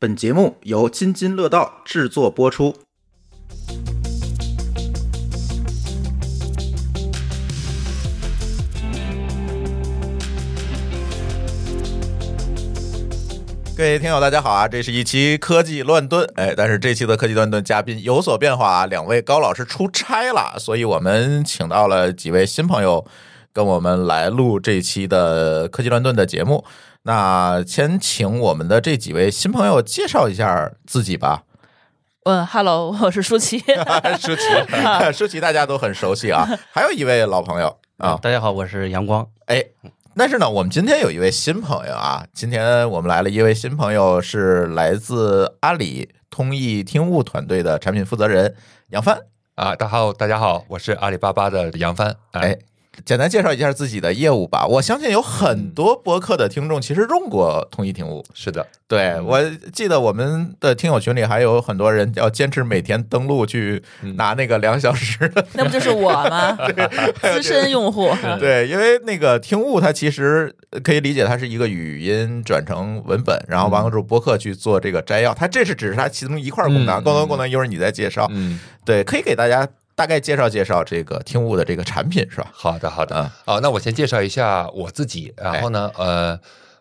本节目由津津乐道制作播出。各位听友，大家好啊！这是一期科技乱炖，哎，但是这期的科技乱炖嘉宾有所变化啊，两位高老师出差了，所以我们请到了几位新朋友跟我们来录这期的科技乱炖的节目。那先请我们的这几位新朋友介绍一下自己吧。嗯，Hello，我是舒淇。舒淇，舒淇大家都很熟悉啊。还有一位老朋友啊，大家好，我是阳光。哎，但是呢，我们今天有一位新朋友啊，今天我们来了一位新朋友，是来自阿里通义听悟团队的产品负责人杨帆啊。大家好，大家好，我是阿里巴巴的杨帆。哎。简单介绍一下自己的业务吧。我相信有很多播客的听众其实用过通一听悟。是的，对我记得我们的听友群里还有很多人要坚持每天登录去拿那个两小时的。那不就是我吗？资深用户。对，因为那个听悟它其实可以理解，它是一个语音转成文本，然后帮助播客去做这个摘要。它这是只是它其中一块功能，更多功能一会儿你再介绍。嗯，对，可以给大家。大概介绍介绍这个听悟的这个产品是吧？好的，好的。啊，那我先介绍一下我自己，然后呢，呃。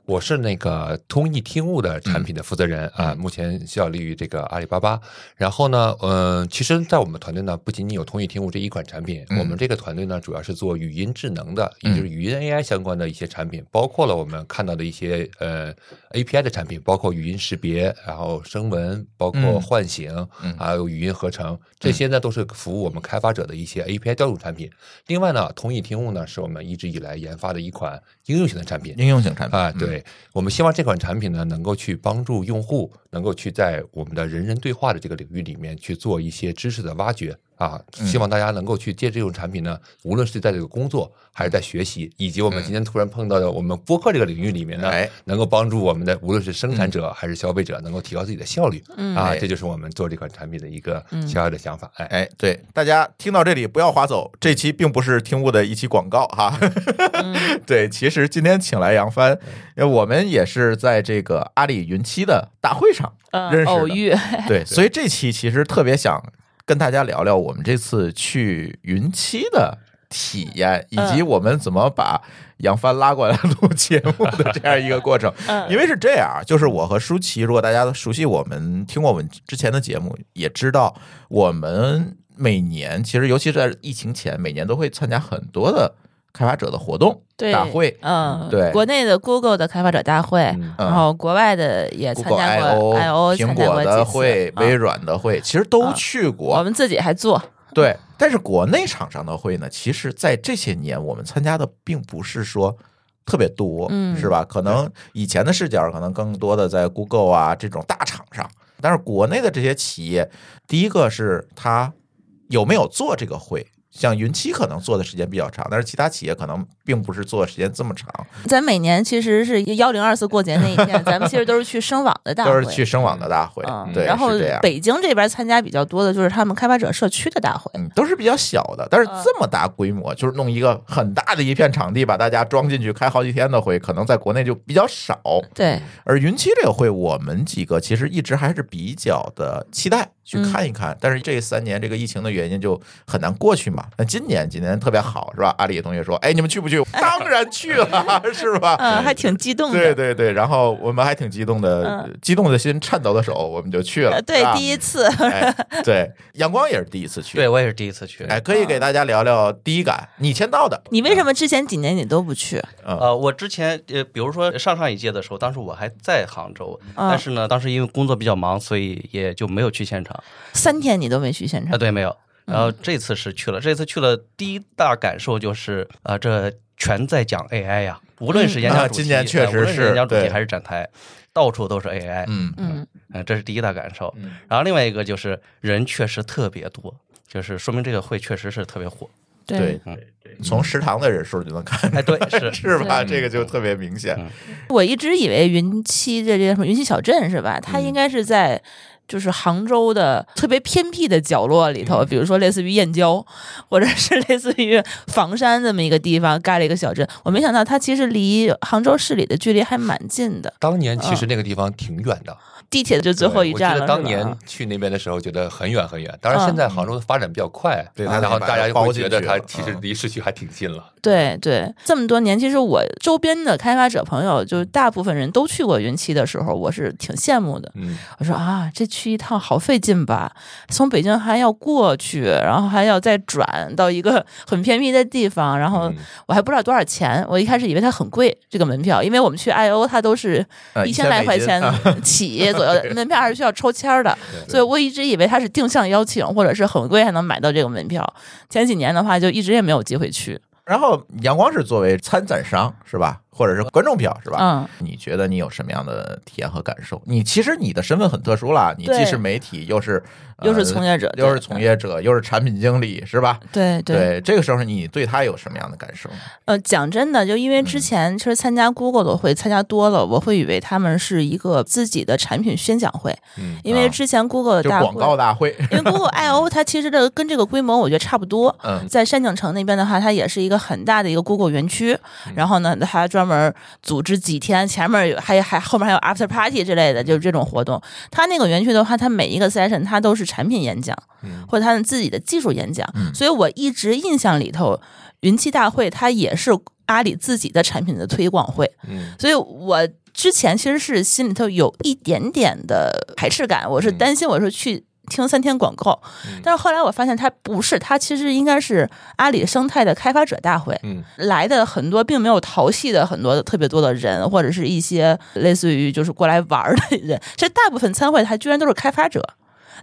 我是那个通义听悟的产品的负责人啊，目前效力于这个阿里巴巴。然后呢，嗯，其实，在我们团队呢，不仅仅有通义听悟这一款产品，我们这个团队呢，主要是做语音智能的，也就是语音 AI 相关的一些产品，包括了我们看到的一些呃 API 的产品，包括语音识别，然后声纹，包括唤醒，还有语音合成，这些呢都是服务我们开发者的一些 API 调度产品。另外呢，通义听悟呢，是我们一直以来研发的一款应用型的产品，应用型产品啊，对。我们希望这款产品呢，能够去帮助用户，能够去在我们的人人对话的这个领域里面去做一些知识的挖掘。啊，希望大家能够去借这种产品呢，无论是在这个工作还是在学习，以及我们今天突然碰到的我们播客这个领域里面呢，能够帮助我们的无论是生产者还是消费者，能够提高自己的效率。啊，这就是我们做这款产品的一个小小的想法。哎。哎，对，大家听到这里不要划走，这期并不是听悟的一期广告哈。对，其实今天请来杨帆，因为我们也是在这个阿里云栖的大会上认识的。偶遇。对，所以这期其实特别想。跟大家聊聊我们这次去云栖的体验，以及我们怎么把杨帆拉过来录节目的这样一个过程。因为是这样，就是我和舒淇，如果大家都熟悉我们，听过我们之前的节目，也知道我们每年其实，尤其是在疫情前，每年都会参加很多的。开发者的活动大会，嗯，对，国内的 Google 的开发者大会，然后国外的也参加过 I O 苹果的会、微软的会，其实都去过。我们自己还做，对。但是国内厂商的会呢，其实，在这些年我们参加的并不是说特别多，嗯是吧？可能以前的视角可能更多的在 Google 啊这种大厂上，但是国内的这些企业，第一个是他有没有做这个会。像云栖可能做的时间比较长，但是其他企业可能并不是做的时间这么长。咱每年其实是幺零二四过节那一天，咱们其实都是去声网的大会，都是去声网的大会。对，然后北京这边参加比较多的就是他们开发者社区的大会，都是比较小的。但是这么大规模，就是弄一个很大的一片场地，把大家装进去开好几天的会，可能在国内就比较少。对，而云栖这个会，我们几个其实一直还是比较的期待。去看一看，但是这三年这个疫情的原因就很难过去嘛。那今年今年特别好，是吧？阿里同学说：“哎，你们去不去？” 当然去了，是吧？嗯，还挺激动的。对对对，然后我们还挺激动的，激动的心，颤抖的手，我们就去了。对，第一次。对，阳光也是第一次去。对我也是第一次去。哎，可以给大家聊聊第一感。你签到的，你为什么之前几年你都不去？呃，我之前呃，比如说上上一届的时候，当时我还在杭州，但是呢，当时因为工作比较忙，所以也就没有去现场。三天你都没去现场啊？对，没有。然后这次是去了，这次去了，第一大感受就是啊，这全在讲 AI 呀，无论是演讲主题，今年确实是演讲主题还是展台，到处都是 AI。嗯嗯嗯，这是第一大感受。然后另外一个就是人确实特别多，就是说明这个会确实是特别火。对对对，从食堂的人数就能看。哎，对，是 是吧？这个就特别明显。我一直以为云栖这这什么云栖小镇是吧？它应该是在。就是杭州的特别偏僻的角落里头，比如说类似于燕郊，或者是类似于房山这么一个地方，盖了一个小镇。我没想到它其实离杭州市里的距离还蛮近的。当年其实那个地方挺远的。地铁就最后一站了。我记得当年去那边的时候，觉得很远很远。当然，嗯现在杭州的发展比较快，对它然后大家包会觉得它其实嗯离市区还挺近了。对对，这么多年，其实我周边的开发者朋友，就大部分人都去过云栖的时候，我是挺羡慕的。嗯，我说啊，这去一趟好费劲吧？从北京还要过去，然后还要再转到一个很偏僻的地方，然后嗯我还不知道多少钱。我一开始以为它很贵，这个门票，因为我们去 I O 它都是呃一千来块钱啊起 左右的，门票还是需要抽签的，所以我一直以为它是定向邀请，或者是很贵才能买到这个门票。前几年的话，就一直也没有机会去。然后阳光是作为参展商是吧，或者是观众票是吧？嗯，你觉得你有什么样的体验和感受？你其实你的身份很特殊啦，你既是媒体，又是又是呃从业者，又是从业者，又是产品经理，是吧？对对对，这个时候你对他有什么样的感受？呃，讲真的，就因为之前其实参加 Google 的会参加多了，我会以为他们是一个自己的产品宣讲会，嗯因为之前 Google 的就广，告大会，因为 Google I O 它其实的 跟这个规模我觉得差不多。嗯在山景城那边的话，它也是一个很大的一个 Google 园区，然后呢，它专门组织几天，前面有还还后面还有 After Party 之类的，就是这种活动。他那个园区的话，他每一个 session 他都是产品演讲，嗯。或者他们自己的技术演讲，嗯。所以我一直印象里头，云栖大会它也是阿里自己的产品的推广会，嗯。所以我之前其实是心里头有一点点的排斥感，我是嗯。担心我说去。听三天广告，嗯但是后来我发现他不是，他其实应该是阿里生态的开发者大会嗯来的很多，并没有淘系的很多特别多的人，或者是一些类似于就是过来玩儿的人，其实大部分参会还居然都是开发者。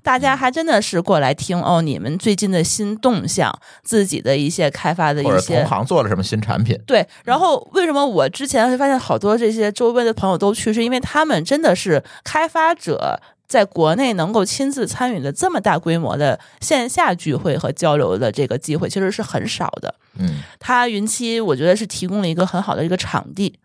大家还真的是过来听哦，你们最近的新动向，自己的一些开发的一些同行做了什么新产品？对，然后为什么我之前会发现好多这些周边的朋友都去，是因为他们真的是开发者。在国内能够亲自参与的这么大规模的线下聚会和交流的这个机会，其实是很少的。嗯。它云栖我觉得是提供了一个很好的一个场地，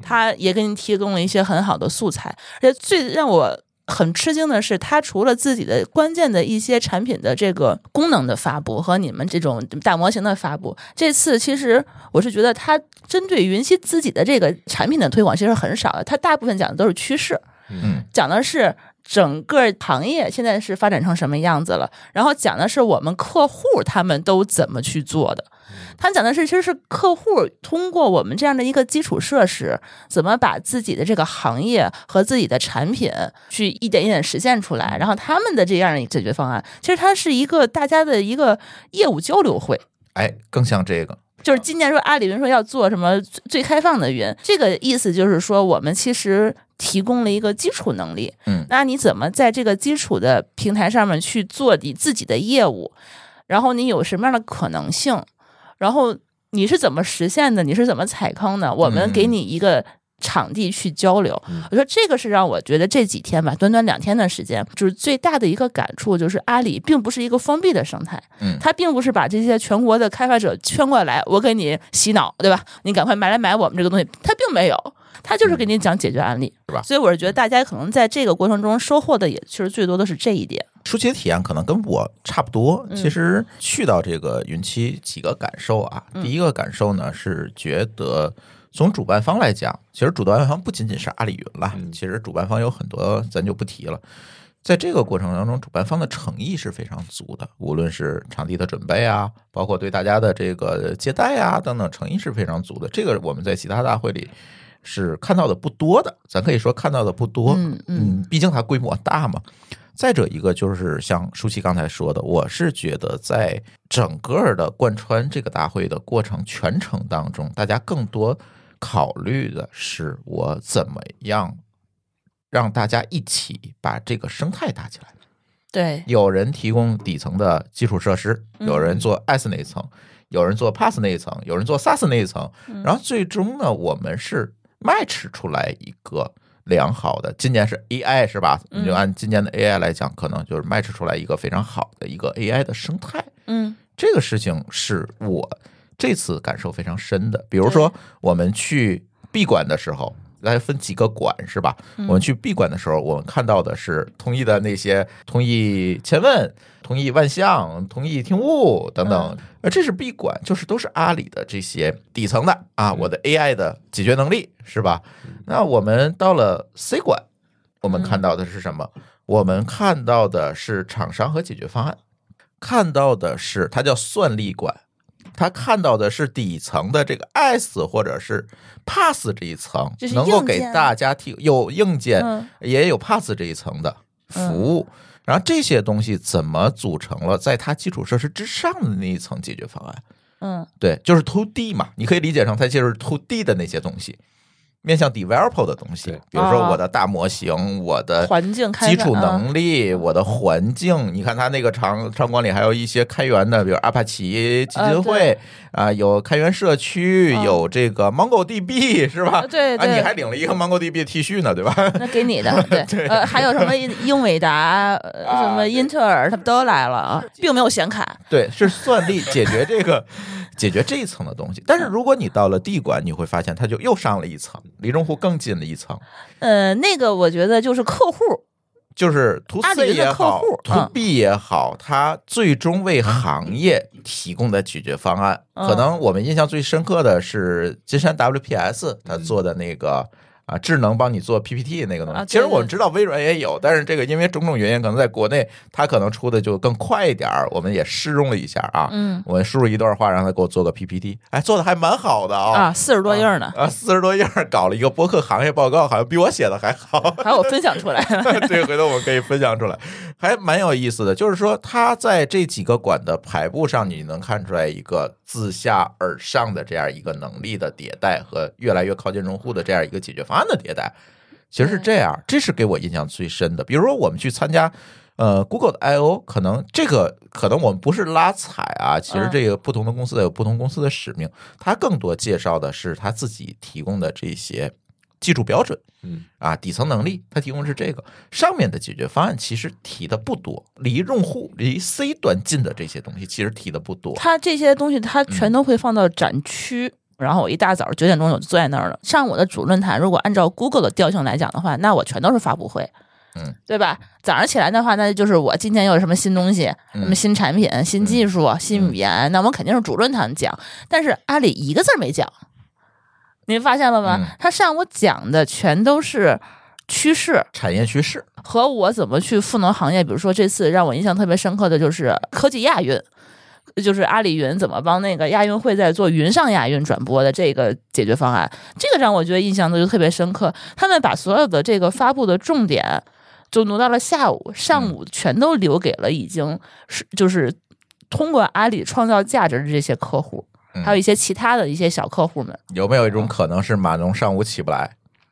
它也给你提供了一些很好的素材，而且最让我很吃惊的是，它除了自己的关键的一些产品的这个功能的发布和你们这种大模型的发布，这次其实我是觉得它针对云栖自己的这个产品的推广其实很少的，它大部分讲的都是趋势，嗯。讲的是整个行业现在是发展成什么样子了，然后讲的是我们客户他们都怎么去做的。他讲的是，其实是客户通过我们这样的一个基础设施，怎么把自己的这个行业和自己的产品去一点一点实现出来，然后他们的这样的解决方案，其实它是一个大家的一个业务交流会。哎，更像这个，就是今年说阿里云说要做什么最最开放的云，这个意思就是说我们其实提供了一个基础能力，嗯。那你怎么在这个基础的平台上面去做你自己的业务，然后你有什么样的可能性，然后你是怎么实现的，你是怎么踩坑的，我们给你一个。场地去交流，我说这个是让我觉得这几天吧，短短两天的时间，就是最大的一个感触，就是阿里并不是一个封闭的生态，嗯它并不是把这些全国的开发者圈过来，我给你洗脑，对吧？你赶快买来买我们这个东西，它并没有，它就是给你讲解决案例，是吧所以我是觉得大家可能在这个过程中收获的也其实最多的是这一点。舒淇的体验可能跟我差不多。嗯其实去到这个云栖，几个感受啊。嗯第一个感受呢是觉得，从主办方来讲，其实主办方不仅仅是阿里云了，嗯其实主办方有很多，咱就不提了。在这个过程当中，主办方的诚意是非常足的，无论是场地的准备啊，包括对大家的这个接待啊等等，诚意是非常足的。这个我们在其他大会里是看到的不多的，咱可以说看到的不多。嗯嗯嗯，毕竟它规模大嘛。再者一个就是像舒淇刚才说的，我是觉得在整个的贯穿这个大会的过程全程当中，大家更多考虑的是我怎么样让大家一起把这个生态搭起来。对，有人提供底层的基础设施，嗯有人做 S 那一层，有人做 Pass 那一层，有人做 SaaS 那一层，嗯然后最终呢，我们是 match 出来一个良好的。今年是 AI 是吧？嗯你就按今年的 AI 来讲，可能就是 match 出来一个非常好的一个 AI 的生态。嗯这个事情是我这次感受非常深的。比如说，我们去闭馆的时候，来分几个馆是吧？嗯我们去闭馆的时候，我们看到的是同义的那些同义千问、同义万象、同义听悟等等，而这是闭馆，就是都是阿里的这些底层的啊，我的 AI 的解决能力是吧？那我们到了 C 馆。我们看到的是什么？我们看到的是厂商和解决方案，看到的是它叫算力管，它看到的是底层的这个 S 或者是 Pass 这一层能够给大家提有硬件，嗯。也有 Pass 这一层的服务。然后这些东西怎么组成了在它基础设施之上的那一层解决方案？嗯。对，就是 to D 嘛，你可以理解成它就是 to D 的那些东西，面向 developer 的东西，比如说哦我的大模型，我的环境基础能力，我的环境。你看它那个场场馆里还有一些开源的，比如阿帕奇基金会啊，有开源社区，嗯有这个 MongoDB 是吧？啊，对啊你还领了一个 MongoDB T 恤呢，对吧？那给你的，对，呃，还有什么英伟达、什么英特尔，他们都来了啊，并没有显卡。对，是算力解决这个解决这一层的东西。但是如果你到了地馆，你会发现它就又上了一层，离用户更近了一层。呃，那个我觉得就是客户，就是里 C 也好客户，to 嗯 B 也好，它最终为行业提供的解决方案，嗯可能我们印象最深刻的是金山 WPS 他做的那个。啊，智能帮你做 PPT 那个东西，其实我们知道微软也有，但是这个因为种种原因，可能在国内它可能出的就更快一点儿。我们也试用了一下啊，嗯我输入一段话，让他给我做个 PPT，哎，做的还蛮好的啊啊，四十多页呢，啊，四十多页搞了一个博客行业报告，好像比我写的还好。还有分享出来。这个回头我们可以分享出来，还蛮有意思的。就是说，它在这几个馆的排布上，你能看出来一个自下而上的这样一个能力的迭代和越来越靠近用户的这样一个解决方案的迭代。其实是这样，这是给我印象最深的。比如说，我们去参加。呃，Google 的 I/O 可能这个可能我们不是拉踩啊，其实嗯这个不同的公司有不同公司的使命，它更多介绍的是它自己提供的这些技术标准，嗯啊，底层能力，它提供的是这个，上面的解决方案其实提的不多，离用户离 C 端近的这些东西其实提的不多。它这些东西，它全都会放到展区。然后我一大早九点钟我就坐在那儿了。上午的主论坛，如果按照 Google 的调性来讲的话，那我全都是发布会，嗯，对吧？早上起来的话，那就是我今天有什么新东西，嗯什么新产品、新技术、新语言，那我肯定是主论坛讲。但是阿里一个字儿没讲，您发现了吗？嗯他上午讲的全都是趋势，产业趋势，和我怎么去赋能行业。比如说这次让我印象特别深刻的就是科技亚运，就是阿里云怎么帮那个亚运会在做云上亚运转播的这个解决方案，这个让我觉得印象就特别深刻。他们把所有的这个发布的重点就挪到了下午，上午全都留给了已经是就是通过阿里创造价值的这些客户。嗯还有一些其他的一些小客户们，有没有一种可能是码农上午起不来？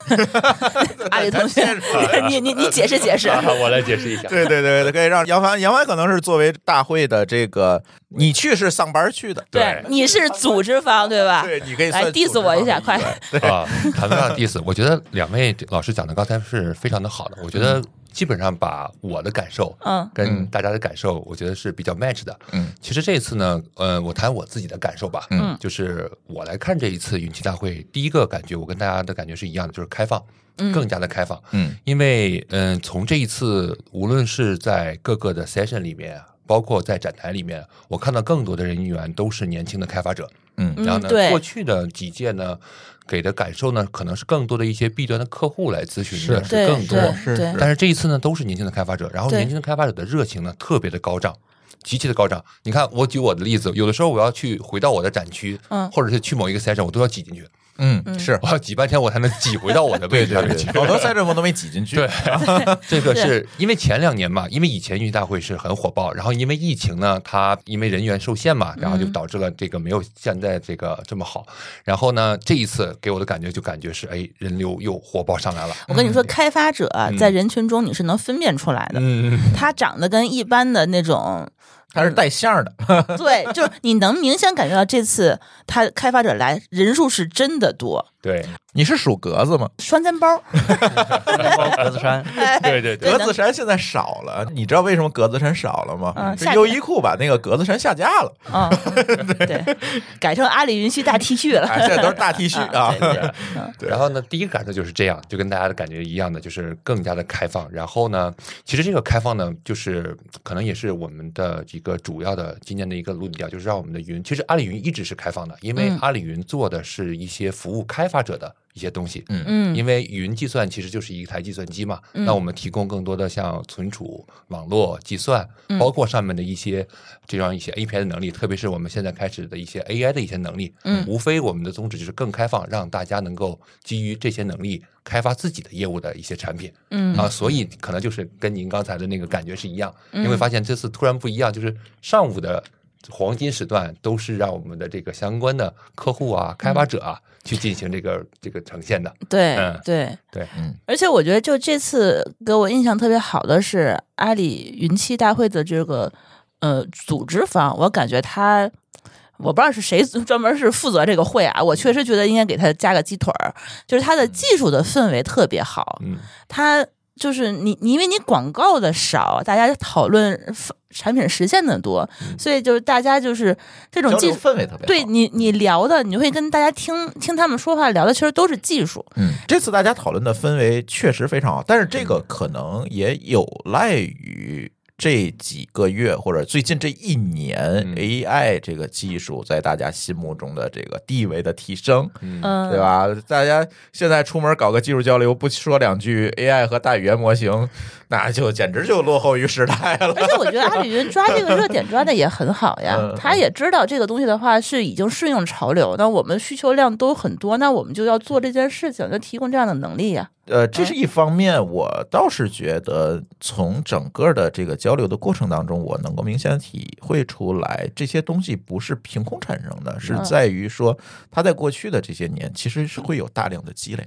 阿里同学，你你你解释解释。啊我来解释一下。对对对，可以让杨帆，杨帆可能是作为大会的这个，你去是上班去的，对，你是组织方对吧？对，你可以来 diss 我一下，快！啊，谈不上 diss，我觉得两位老师讲的刚才是非常的好的，我觉得基本上把我的感受嗯。跟大家的感受，我觉得是比较 match 的。嗯，其实这一次呢，呃，我谈我自己的感受吧，嗯。就是我来看这一次云栖大会，第一个感觉我跟大家的感觉是一样的，就是开放，嗯。更加的开放。嗯。因为嗯、从这一次无论是在各个的 session 里面，包括在展台里面，我看到更多的人员都是年轻的开发者。嗯嗯然后呢，对。过去的几届呢，给的感受呢，可能是更多的一些 B 端的客户来咨询的是更多。是对。但是这一次呢，都是年轻的开发者，然后年轻的开发者的热情呢，特别的高涨。极其的高涨，你看，我举我的例子，有的时候我要去回到我的展区，嗯。或者是去某一个 session，我都要挤进去，嗯，是我要挤半天，我才能挤回到我的位置上面去。好多赛阵我都没挤进去。对，这个是因为前两年嘛，因为以前云栖大会是很火爆，然后因为疫情呢，它因为人员受限嘛，然后就导致了这个没有现在这个这么好。然后呢，这一次给我的感觉就感觉是，哎，人流又火爆上来了。我跟你说，开发者在人群中你是能分辨出来的，嗯，他长得跟一般的那种，它是带馅儿的，对，就是你能明显感觉到这次他开发者来人数是真的多。对，你是属格子吗？双肩包，包 格子衫，对对对格子衫现在少了，你知道为什么格子衫少了吗？嗯是优衣库把那个格子衫下架了，嗯，对，改成阿里云栖大 T 恤了。哎，现在都是大 T 恤啊。对对嗯对然后呢，第一个感受就是这样，就跟大家的感觉一样的，就是更加的开放。然后呢，其实这个开放呢，就是可能也是我们的一个主要的今年的一个论调，就是让我们的云，其实阿里云一直是开放的，因为嗯阿里云做的是一些服务开放。发者的一些东西。嗯。嗯，因为云计算其实就是一台计算机嘛，嗯。那我们提供更多的像存储、网络计算，嗯。包括上面的一些这样一些 API 的能力，特别是我们现在开始的一些 AI 的一些能力，嗯。无非我们的宗旨就是更开放，让大家能够基于这些能力开发自己的业务的一些产品。嗯。啊，所以可能就是跟您刚才的那个感觉是一样，嗯。你会发现这次突然不一样，就是上午的黄金时段都是让我们的这个相关的客户啊、开发者啊去进行这个这个呈现的。对嗯对。对，而且我觉得，就这次给我印象特别好的是阿里云栖大会的这个呃组织方，我感觉他。我不知道是谁专门是负责这个会啊，我确实觉得应该给他加个鸡腿儿，就是他的技术的氛围特别好，嗯，他就是你你因为你广告的少，大家讨论产品实现的多，所以就是大家就是这种技术。氛围特别好。对你，你聊的，你会跟大家听听他们说话，聊的其实都是技术。嗯，这次大家讨论的氛围确实非常好，但是这个可能也有赖于这几个月或者最近这一年嗯 AI 这个技术在大家心目中的这个地位的提升，嗯，对？吧？大家现在出门搞个技术交流，不说两句 AI 和大语言模型，那就简直就落后于时代了。而且我觉得阿里云抓这个热点抓的也很好呀嗯，他也知道这个东西的话是已经顺应潮流，那我们需求量都很多，那我们就要做这件事情，就提供这样的能力呀。呃，这是一方面，我倒是觉得从整个的这个交流的过程当中，我能够明显体会出来，这些东西不是凭空产生的，是嗯在于说它在过去的这些年其实是会有大量的积累，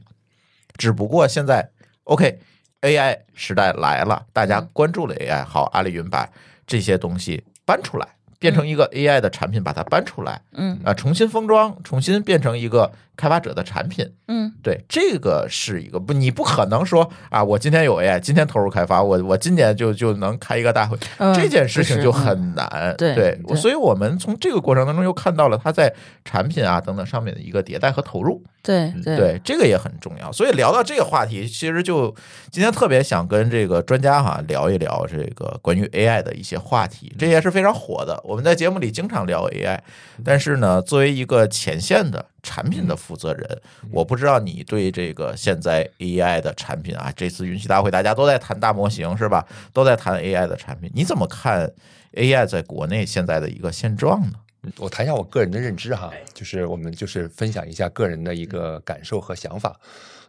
只不过现在 OK AI 时代来了，大家嗯。关注了 AI，好，阿里云把这些东西搬出来，变成一个 AI 的产品，把它搬出来，嗯。啊，重新封装，重新变成一个开发者的产品。嗯对，这个是一个不，你不可能说啊，我今天有 AI，今天投入开发，我我今年就就能开一个大会，嗯这件事情就很难。对对，对所以我们从这个过程当中又看到了它在产品啊等等上面的一个迭代和投入。对对对，这个也很重要。所以聊到这个话题，其实就今天特别想跟这个专家哈聊一聊这个关于 AI 的一些话题，这也是非常火的。我们在节目里经常聊 AI，但是呢，作为一个前线的产品的负责人，我不知道你对这个现在 AI 的产品啊，这次云栖大会大家都在谈大模型是吧？都在谈 AI 的产品，你怎么看 AI 在国内现在的一个现状呢？我谈一下我个人的认知哈，就是我们就是分享一下个人的一个感受和想法。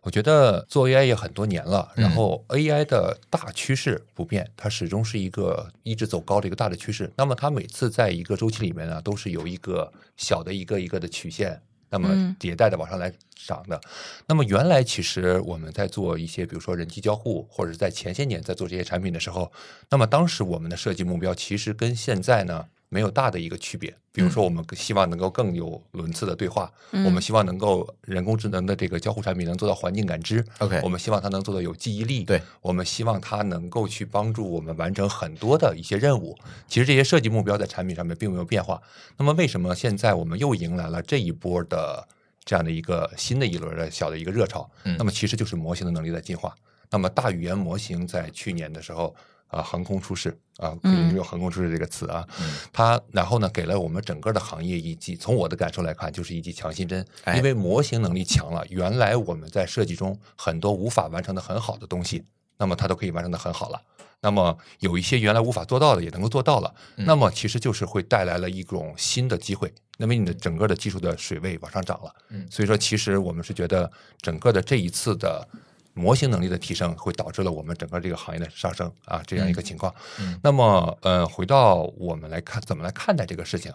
我觉得做 AI 也很多年了，然后 AI 的大趋势不变，它始终是一个一直走高的一个大的趋势。那么它每次在一个周期里面呢，都是有一个小的一个一个的曲线，那么嗯迭代的往上来涨的。那么原来其实我们在做一些，比如说人机交互，或者是在前些年在做这些产品的时候，那么当时我们的设计目标其实跟现在呢没有大的一个区别。比如说，我们希望能够更有轮次的对话，嗯我们希望能够人工智能的这个交互产品能做到环境感知 OK 我们希望它能做到有记忆力，对，我们希望它能够去帮助我们完成很多的一些任务。其实这些设计目标在产品上面并没有变化。那么为什么现在我们又迎来了这一波的这样的一个新的一轮的小的一个热潮？嗯那么其实就是模型的能力在进化。那么大语言模型在去年的时候啊、横空出世啊，可以用横空出世这个词啊，嗯。它然后呢给了我们整个的行业一剂，从我的感受来看，就是一剂强心针，哎。因为模型能力强了，原来我们在设计中很多无法完成的很好的东西，那么它都可以完成的很好了。那么有一些原来无法做到的也能够做到了，嗯。那么其实就是会带来了一种新的机会，那么你的整个的技术的水位往上涨了。嗯。所以说其实我们是觉得整个的这一次的模型能力的提升，会导致了我们整个这个行业的上升啊，这样一个情况。嗯那么呃，回到我们来看怎么来看待这个事情，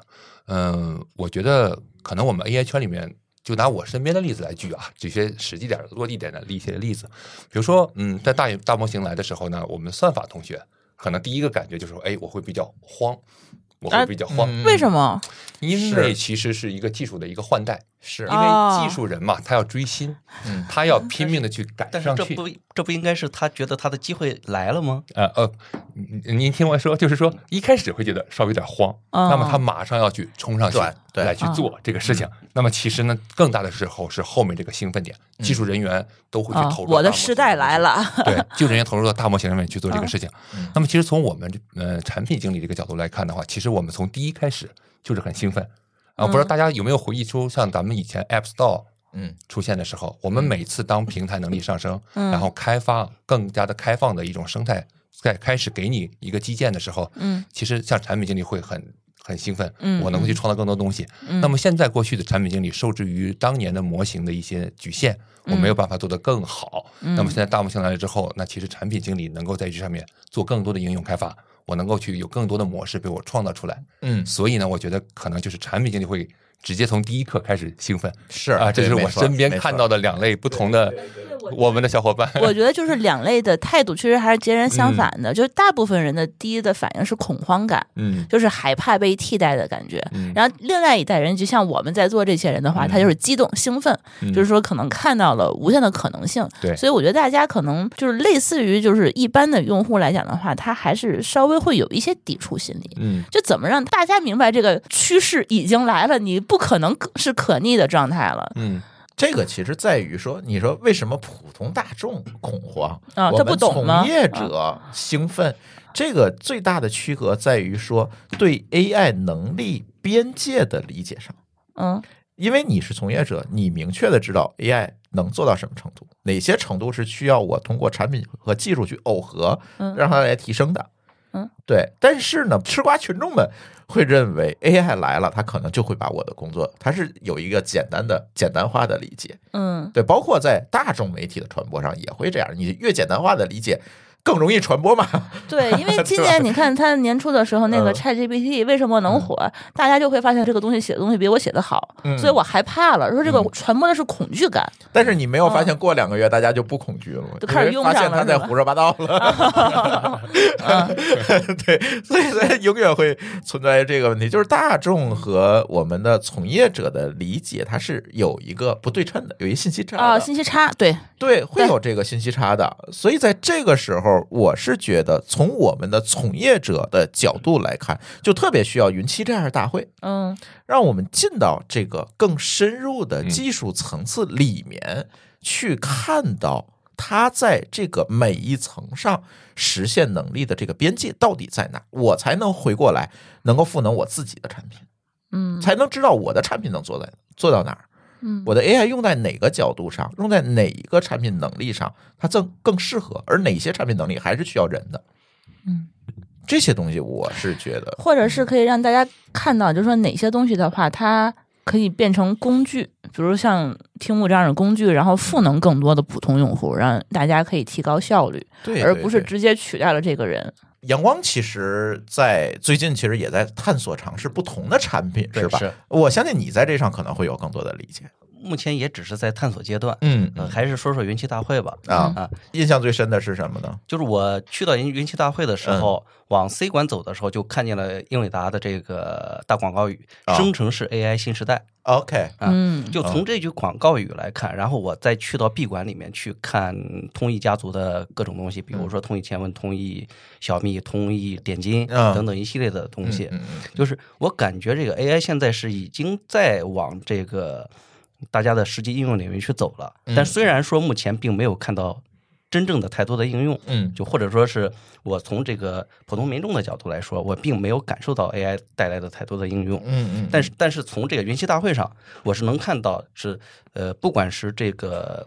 嗯、我觉得可能我们 AI 圈里面。就拿我身边的例子来举啊，举些实际点的、落地点的一些例子。比如说，嗯，在大大模型来的时候呢，我们算法同学可能第一个感觉就是说，哎，我会比较慌，我会啊比较慌，嗯为什么？因为其实是一个技术的一个换代，是因哦为技术人嘛，他要追新，嗯他要拼命的去赶但是上去。这不这不应该是他觉得他的机会来了吗？呃呃，您您听我说，就是说一开始会觉得稍微有点慌，哦那么他马上要去冲上去对对来去做这个事情。那么其实呢，更大的时候是后面这个兴奋点，技术人员都会去啊投入到我的时代来了。对，技术人员投入到大模型上面去做这个事情。嗯那么，其实从我们呃产品经理这个角度来看的话，其实我们从第一开始就是很兴奋。啊。不知道大家有没有回忆出，像咱们以前 App Store 嗯。出现的时候，我们每次当平台能力上升，嗯。然后开发更加的开放的一种生态，在开始给你一个基建的时候，嗯。其实像产品经理会很很兴奋，嗯我能够去创造更多东西。嗯。那么现在过去的产品经理受制于当年的模型的一些局限，我没有办法做得更好。嗯。那么现在大模型来了之后，那其实产品经理能够在这上面做更多的应用开发，我能够去有更多的模式被我创造出来。嗯，所以呢，我觉得可能就是产品经理会直接从第一刻开始兴奋。是啊，这是我身边看到的两类不同的我们的小伙伴。我觉得就是两类的态度，其实还是截然相反的。就是大部分人的第一的反应是恐慌感，嗯就是害怕被替代的感觉。嗯然后另外一代人，就像我们在座这些人的话，他就是激动、兴奋，嗯就是说可能看到了无限的可能性。对所以我觉得大家可能就是类似于就是一般的用户来讲的话，他还是稍微会有一些抵触心理。嗯就怎么让大家明白这个趋势已经来了，你不可能是可逆的状态了。嗯，这个其实在于说，你说为什么普通大众恐慌我们啊他不懂吗从业者兴奋，这个最大的区隔在于说对 AI 能力边界的理解上。嗯因为你是从业者，你明确的知道 AI 能做到什么程度，哪些程度是需要我通过产品和技术去耦合，嗯让它来提升的。嗯，对。但是呢，吃瓜群众们会认为 AI 来了，它可能就会把我的工作，它是有一个简单的、简单化的理解。嗯对，包括在大众媒体的传播上也会这样，你越简单化的理解，更容易传播嘛。对，因为今年你看他年初的时候，那个嗯 ChatGPT 为什么能火？大家就会发现这个东西写的东西比我写的好，嗯所以我害怕了。说这个嗯传播的是恐惧感，但是你没有发现，过两个月大家就不恐惧了吗？就开始因为发现他在胡说八道了。对，所以它永远会存在这个问题，就是大众和我们的从业者的理解，它是有一个不对称的，有一信息差的。啊，信息差，对，对，会有这个信息差的。所以在这个时候，我是觉得从我们的从业者的角度来看，就特别需要云栖这样的大会，嗯。让我们进到这个更深入的技术层次里面，去看到它在这个每一层上实现能力的这个边界到底在哪，我才能回过来能够赋能我自己的产品，嗯。才能知道我的产品能做在做到哪儿。嗯我的 AI 用在哪个角度上，用在哪一个产品能力上，它更更适合，而哪些产品能力还是需要人的。嗯，这些东西我是觉得，或者是可以让大家看到，就是说哪些东西的话，它可以变成工具，比如像听幕这样的工具，然后赋能更多的普通用户，让大家可以提高效率，对，而不是直接取代了这个人。阳光其实，在最近其实也在探索尝试不同的产品，是吧？是我相信你在这上可能会有更多的理解。目前也只是在探索阶段。嗯呃，还是说说云栖大会吧。啊啊，印象最深的是什么呢？就是我去到云云栖大会的时候，往 C 馆走的时候，就看见了英伟达的这个大广告语，啊生成式 AI 新时代。OK，啊嗯。就从这句广告语来看，然后我再去到闭馆里面去看通义家族的各种东西，比如说通义前文、通义小蜜、通义点金嗯。等等一系列的东西。就是我感觉这个 AI 现在是已经在往这个大家的实际应用领域去走了，嗯。但虽然说目前并没有看到真正的太多的应用，嗯就或者说是我从这个普通民众的角度来说，我并没有感受到 AI 带来的太多的应用。嗯嗯，但是，但是从这个云栖大会上，我是能看到是呃，不管是这个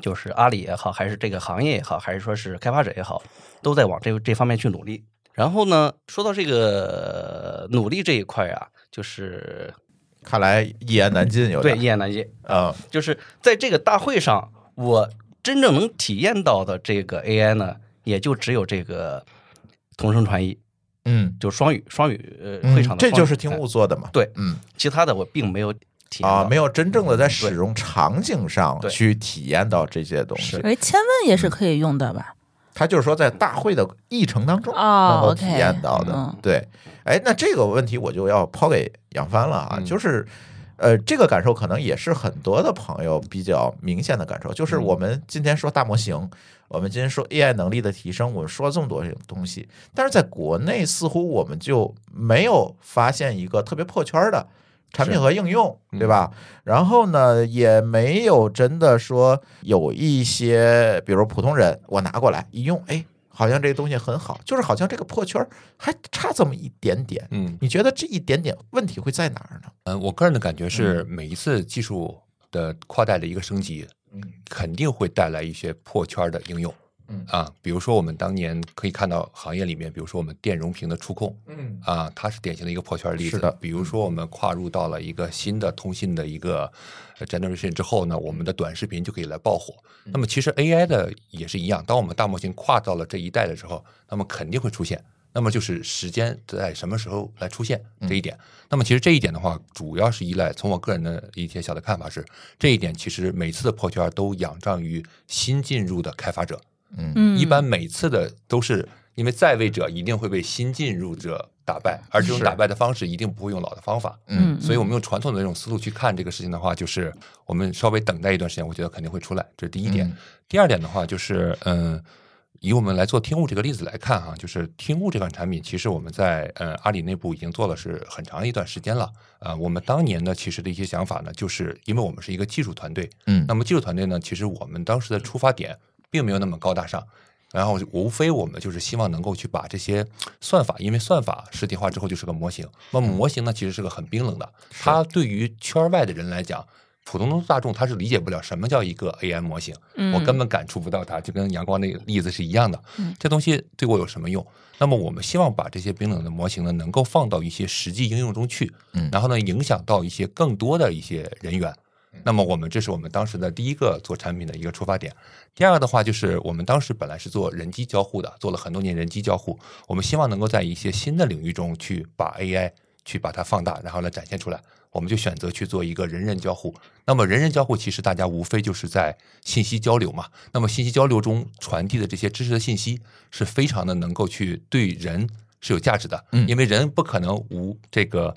就是阿里也好，还是这个行业也好，还是说是开发者也好，都在往这这方面去努力。然后呢，说到这个努力这一块啊，就是看来一言难尽，有对一言难尽。啊，就是在这个大会上，我真正能体验到的这个 AI 呢，也就只有这个同声传译，嗯就双语双语呃嗯会场的双语，这就是听雾做的嘛。对，嗯其他的我并没有体验啊，没有真正的在使用场景上去体验到这些东西是。哎，千问也是可以用的吧？他就是说在大会的议程当中哦能够体验到的。嗯对，哎，那这个问题我就要抛给杨帆了啊，嗯就是。呃，这个感受可能也是很多的朋友比较明显的感受，就是嗯我们今天说大模型，我们今天说 AI 能力的提升，我们说了这么多东西，但是在国内似乎我们就没有发现一个特别破圈的产品和应用，对吧？然后呢，也没有真的说有一些，比如普通人，我拿过来一用，哎，好像这个东西很好，就是好像这个破圈儿还差这么一点点。嗯你觉得这一点点问题会在哪儿呢？嗯，我个人的感觉是，每一次技术的跨代的一个升级，嗯肯定会带来一些破圈的应用。嗯啊，比如说我们当年可以看到行业里面，比如说我们电容屏的触控，嗯啊，它是典型的一个破圈例子。是的比如说我们跨入到了一个新的通信的一个呃 generation 之后呢，我们的短视频就可以来爆火。嗯那么其实 AI 的也是一样，当我们大模型跨到了这一代的时候，那么肯定会出现。那么就是时间在什么时候来出现嗯这一点。那么其实这一点的话，主要是依赖从我个人的一些小的看法是，这一点其实每次的破圈都仰仗于新进入的开发者。嗯，一般每次的都是因为在位者一定会被新进入者打败，而这种打败的方式一定不会用老的方法。嗯所以我们用传统的那种思路去看这个事情的话，就是我们稍微等待一段时间，我觉得肯定会出来，这是第一点。嗯第二点的话就是，嗯。以我们来做听悟这个例子来看哈、就是听悟这款产品，其实我们在呃阿里内部已经做了是很长一段时间了。啊、我们当年呢，其实的一些想法呢，就是因为我们是一个技术团队，嗯那么技术团队呢，其实我们当时的出发点并没有那么高大上，然后无非我们就是希望能够去把这些算法，因为算法实体化之后就是个模型，那么模型呢其实是个很冰冷的，它对于圈外的人来讲。普通大众他是理解不了什么叫一个 AI 模型，嗯我根本感触不到它，就跟阳光那个例子是一样的。嗯这东西对我有什么用？那么我们希望把这些冰冷的模型呢，能够放到一些实际应用中去，嗯然后呢，影响到一些更多的一些人员。那么我们这是我们当时的第一个做产品的一个出发点。第二个的话，就是我们当时本来是做人机交互的，做了很多年人机交互，我们希望能够在一些新的领域中去把 AI 去把它放大，然后来展现出来。我们就选择去做一个人人交互。那么人人交互其实大家无非就是在信息交流嘛。那么信息交流中传递的这些知识的信息是非常的能够去对人是有价值的，嗯因为人不可能无这个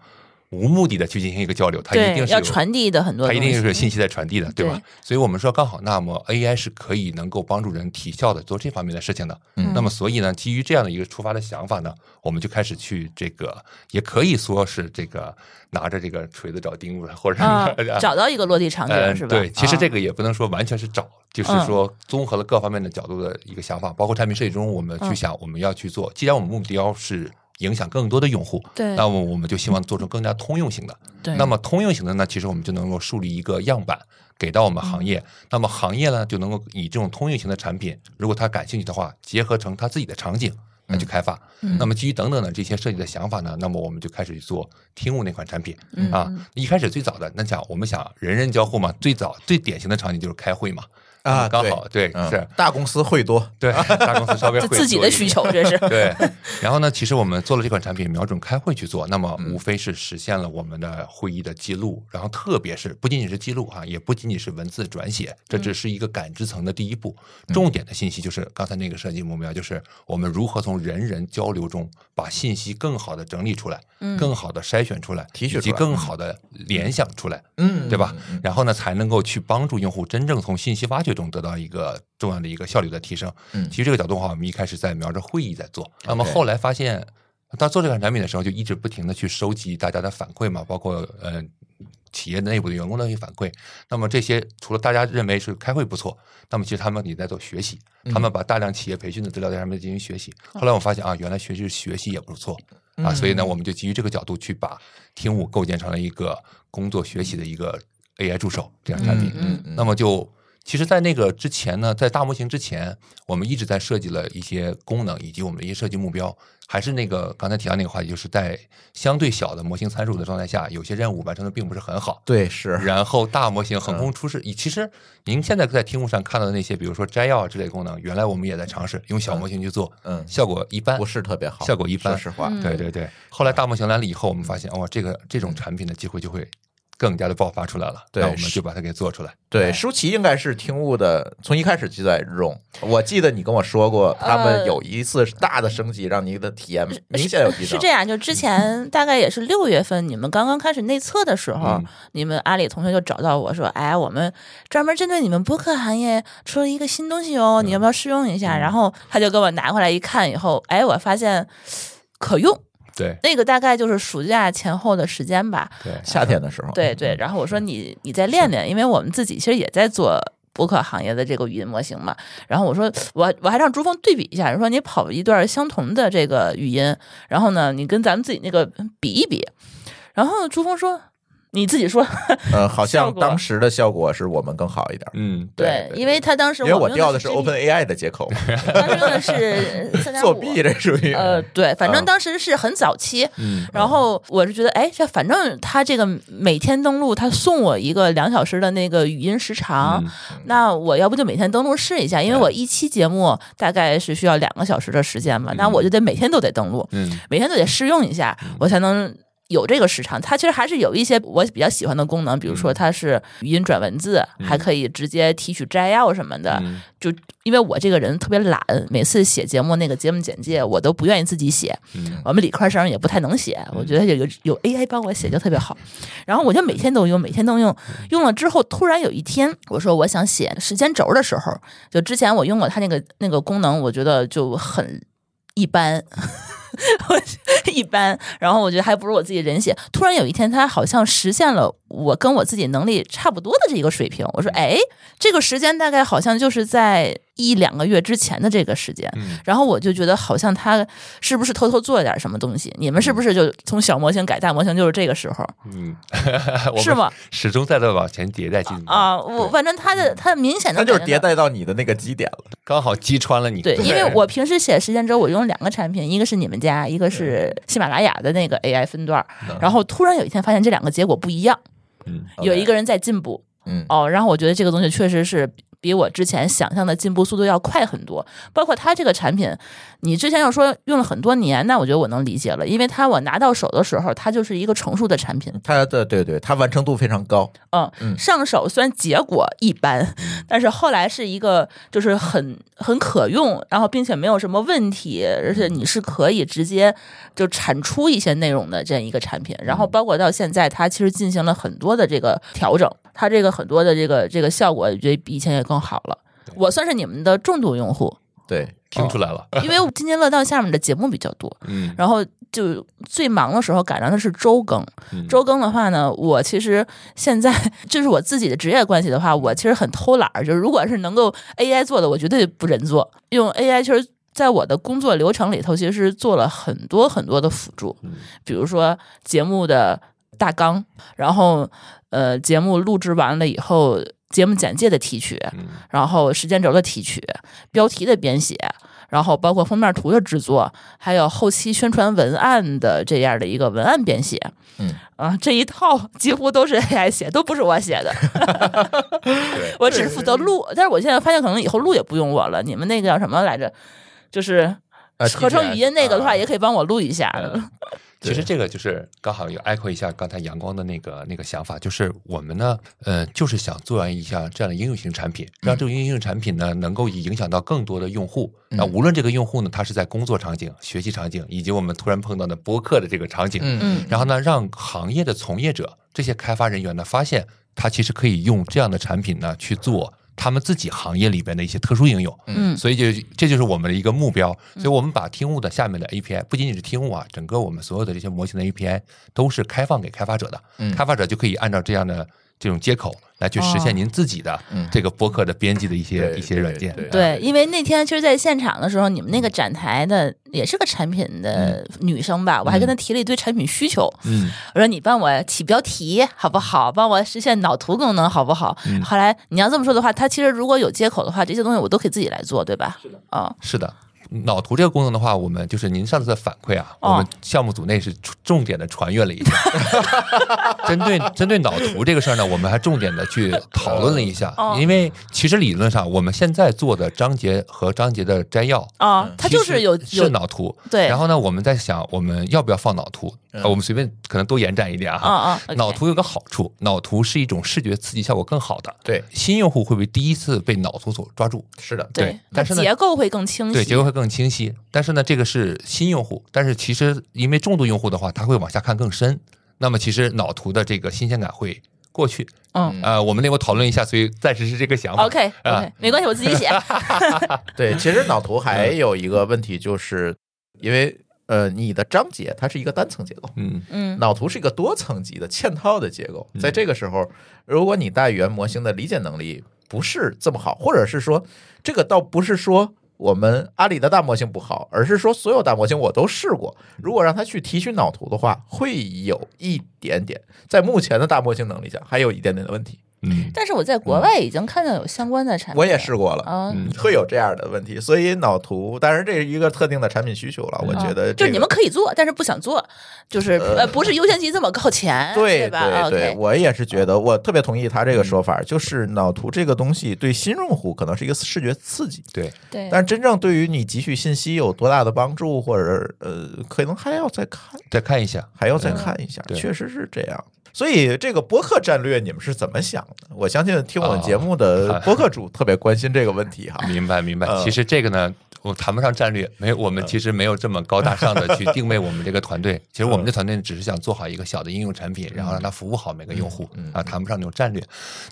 无目的的去进行一个交流，它一定，是要传递的很多它一定是有信息在传递的，对吧对？所以我们说，刚好那么 AI 是可以能够帮助人提效的做这方面的事情的。嗯那么所以呢，基于这样的一个出发的想法呢，我们就开始去这个，也可以说是这个拿着这个锤子找钉子，或者、啊，找到一个落地场景呃，是吧？对，其实这个个也不能说完全是找，就是嗯说综合了各方面的角度的一个想法，包括产品设计中，我们去嗯想我们要去做。既然我们目标是影响更多的用户，对。那么我们就希望做成更加通用型的。对，那么通用型的呢，其实我们就能够树立一个样板给到我们行业，那么行业呢就能够以这种通用型的产品，如果他感兴趣的话，结合成他自己的场景来去开发。嗯。那么基于等等的这些设计的想法呢，那么我们就开始去做听悟那款产品、嗯啊。一开始最早的那讲我们想人人交互嘛，最早最典型的场景就是开会嘛。啊，刚好对嗯。是。大公司会多，对，大公司稍微 自己的需求这是。对，然后呢，其实我们做了这款产品，瞄准开会去做，那么嗯无非是实现了我们的会议的记录，然后特别是不仅仅是记录啊，也不仅仅是文字转写，这只是一个感知层的第一步。嗯重点的信息就是刚才那个设计目标，就是我们如何从人人交流中把信息更好的整理出来，嗯更好的筛选出来，提取出来更好的联想出来。嗯对吧？然后呢，才能够去帮助用户真正从信息挖掘中得到一个重要的一个效率的提升。嗯其实这个角度的话，我们一开始在瞄着会议在做，那么后来发现，当做这款产品的时候，就一直不停的去收集大家的反馈嘛，包括呃企业内部的员工的一些反馈。那么这些除了大家认为是开会不错，那么其实他们也在做学习，他们把大量企业培训的资料在上面进行学习。后来我发现啊，原来学习学习也不错啊，所以呢，我们就基于这个角度去把听悟构建成了一个工作学习的一个 AI 助手这样产品。嗯嗯那么就其实，在那个之前呢，在大模型之前，我们一直在设计了一些功能以及我们的一些设计目标，还是那个刚才提到那个话题，就是在相对小的模型参数的状态下，有些任务完成的并不是很好。对是，然后大模型横空出世，其实您现在在听幕上看到的那些，比如说摘要之类功能，原来我们也在尝试用小模型去做，嗯效果一般不，是特别好，效果一般说实话，嗯对对对。后来大模型来了以后，我们发现哇，这个这种产品的机会就会更加的爆发出来了，对那我们就把它给做出来。对，舒淇应该是听悟的，从一开始就在用。我记得你跟我说过，他们呃有一次大的升级，让你的体验明显有提升。是这样，就之前 大概也是六月份，你们刚刚开始内测的时候，嗯你们阿里同学就找到我说：“哎，我们专门针对你们播客行业出了一个新东西哦，你要不要试用一下？”然后他就给我拿回来一看，以后，哎，我发现可用。对那个大概就是暑假前后的时间吧。对，夏天的时候，对对，然后我说你你再练练，因为我们自己其实也在做播客行业的这个语音模型嘛。然后我说我我还让朱峰对比一下，说你跑一段相同的这个语音，然后呢你跟咱们自己那个比一比。然后朱峰说你自己说，呃，好像当时的效果是我们更好一点。嗯，对，因为他当时因为我调的是 Open AI 的接口，当时用的是三点 作弊这属于。呃，对，反正嗯。当时是很早期，嗯。然后我是觉得，哎，这反正他这个每天登录，他送我一个两小时的那个语音时长，嗯。那我要不就每天登录试一下，因为我一期节目大概是需要两个小时的时间嘛，那我就得每天都得登录，嗯。每天都得试用一下，我才能。有这个时长，它其实还是有一些我比较喜欢的功能，比如说它是语音转文字，还可以直接提取摘要什么的。嗯就因为我这个人特别懒，每次写节目那个节目简介我都不愿意自己写，嗯我们理科生也不太能写，我觉得有有有 AI 帮我写就特别好。然后我就每天都用，每天都用，用了之后，突然有一天我说我想写时间轴的时候，就之前我用过它那个那个功能，我觉得就很一般。我 一般，然后我觉得还不如我自己人写。突然有一天，他好像实现了我跟我自己能力差不多的这一个水平。我说，哎，这个时间大概好像就是在一两个月之前的这个时间。嗯然后我就觉得好像他是不是偷偷做了点什么东西？你们是不是就从小模型改大模型就是这个时候嗯，是吗？始终在在往前迭代进步啊？我反正他的他明显的他就是迭代到你的那个基点了。刚好击穿了你。对，因为我平时写时间轴，我用两个产品，一个是你们家，一个是喜马拉雅的那个 AI 分段儿。然后突然有一天发现这两个结果不一样，嗯有一个人在进步嗯，哦，然后我觉得这个东西确实是比我之前想象的进步速度要快很多。包括它这个产品，你之前要说用了很多年，那我觉得我能理解了，因为它我拿到手的时候，它就是一个成熟的产品。它的对对，它完成度非常高。嗯，嗯上手虽然结果一般，但是后来是一个就是很很可用，然后并且没有什么问题，而且你是可以直接就产出一些内容的这样一个产品。然后包括到现在，它其实进行了很多的这个调整，它这个很多的这个这个效果，我觉得比以前也更好了。我算是你们的重度用户，对，听出来了。因为津津乐道下面的节目比较多，嗯然后就最忙的时候赶上的是周更，嗯周更的话呢，我其实现在就是我自己的职业关系的话，我其实很偷懒儿。就是如果是能够 AI 做的，我绝对不人做。用 AI 其实在我的工作流程里头，其实是做了很多很多的辅助，嗯比如说节目的大纲，然后呃节目录制完了以后，节目简介的提取，嗯然后时间轴的提取、标题的编写，然后包括封面图的制作，还有后期宣传文案的这样的一个文案编写。嗯啊，这一套几乎都是 AI 写，都不是我写的，对，我只是负责录。但是我现在发现，可能以后录也不用我了。你们那个叫什么来着？就是呃合成语音那个的话，啊也可以帮我录一下。嗯其实这个就是刚好有 echo 一下刚才阳光的那个那个想法，就是我们呢，呃，就是想做一项这样的应用型产品，让这种应用产品呢能够影响到更多的用户。那无论这个用户呢，他是在工作场景、学习场景，以及我们突然碰到的播客的这个场景，嗯。嗯。然后呢，让行业的从业者这些开发人员呢，发现他其实可以用这样的产品呢去做他们自己行业里边的一些特殊应用。嗯所以就这就是我们的一个目标。所以我们把听悟的下面的 API，不仅仅是听悟啊，整个我们所有的这些模型的 API 都是开放给开发者的，嗯开发者就可以按照这样的这种接口来去实现您自己的嗯这个播客的编辑的一些对一些软件。对对，因为那天其实，在现场的时候，你们那个展台的也是个产品的女生吧，我还跟她提了一堆产品需求。嗯，我说你帮我起标题好不好？帮我实现脑图功能好不好？嗯后来你要这么说的话，它其实如果有接口的话，这些东西我都可以自己来做，对吧？是的。啊、是的。脑图这个功能的话，我们就是您上次的反馈啊，哦。我们项目组内是重点的传阅了一下。针对针对脑图这个事儿呢，我们还重点的去讨论了一下。哦，因为其实理论上我们现在做的章节和章节的摘要啊，它就是有有是脑图，对。然后呢，我们在想我们要不要放脑图？我们随便可能多延展一点啊哈。啊，OK 脑图有个好处，脑图是一种视觉刺激效果更好的。对，新用户会被第一次被脑图所抓住，是的，对对，但是呢结构会更清晰，对，结构会更清晰。但是呢，这个是新用户，但是其实因为重度用户的话，他会往下看更深。那么其实脑图的这个新鲜感会过去。嗯呃，我们那会讨论一下，所以暂时是这个想法。OK 啊 OK，没关系，我自己写。对，其实脑图还有一个问题，就是因为呃，你的章节它是一个单层结构，嗯。嗯。脑图是一个多层级的嵌套的结构。在这个时候，如果你大语言模型的理解能力不是这么好，或者是说这个倒不是说我们阿里的大模型不好，而是说所有大模型我都试过，如果让它去提取脑图的话，会有一点点。在目前的大模型能力下，还有一点点的问题。嗯，但是我在国外已经看到有相关的产品，我也试过了，嗯。会有这样的问题，所以脑图，当然这是一个特定的产品需求了。我觉得、这个啊就是你们可以做，但是不想做，就是呃，不是优先级这么靠前，对吧？对我也是觉得，我特别同意他这个说法，就是脑图这个东西对新用户可能是一个视觉刺激，对，对，但是真正对于你汲取信息有多大的帮助，或者呃，可能还要再看，再看一下，还要再看一下，对。确实是这样。所以这个播客战略你们是怎么想的？我相信听我们节目的 播客主特别关心这个问题哈。明白明白。嗯其实这个呢，我谈不上战略，没有，我们其实没有这么高大上的去定位我们这个团队。其实我们这团队只是想做好一个小的应用产品，然后让它服务好每个用户啊，谈不上那种战略。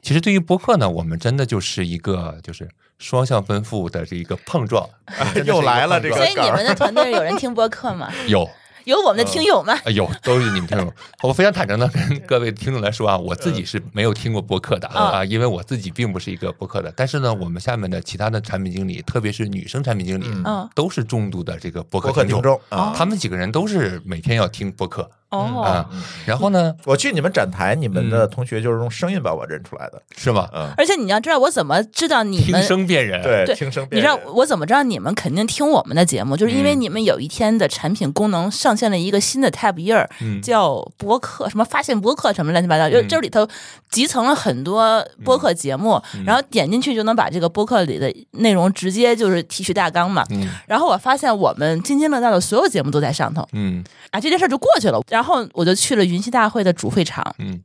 其实对于播客呢，我们真的就是一个就是双向奔赴的这一个碰撞，又来了这个所以你们的团队有人听播客吗？有。有我们的听友吗？哎呦，都是你们听友。我非常坦诚的跟各位听众来说啊，我自己是没有听过播客的啊，因为我自己并不是一个播客的。但是呢，我们下面的其他的产品经理，特别是女生产品经理，嗯都是重度的这个播客听众听众哦啊，他们几个人都是每天要听播客哦啊，然后呢，我去你们展台，你们的同学就是用声音把我认出来的，是吗？嗯，而且你要知道，我怎么知道你们听？声辨人，对，对听声辨人你知道。我怎么知道你们肯定听我们的节目？就是因为嗯你们有一天的产品功能上线了一个新的 tab 页儿，嗯叫播客，什么发现播客什么乱七八糟，就嗯这里头集成了很多播客节目，然后点进去就能把这个播客里的内容直接就是提取大纲嘛。嗯然后我发现我们津津乐道的所有节目都在上头嗯啊，这件事儿就过去了。然后我就去了云栖大会的主会场，嗯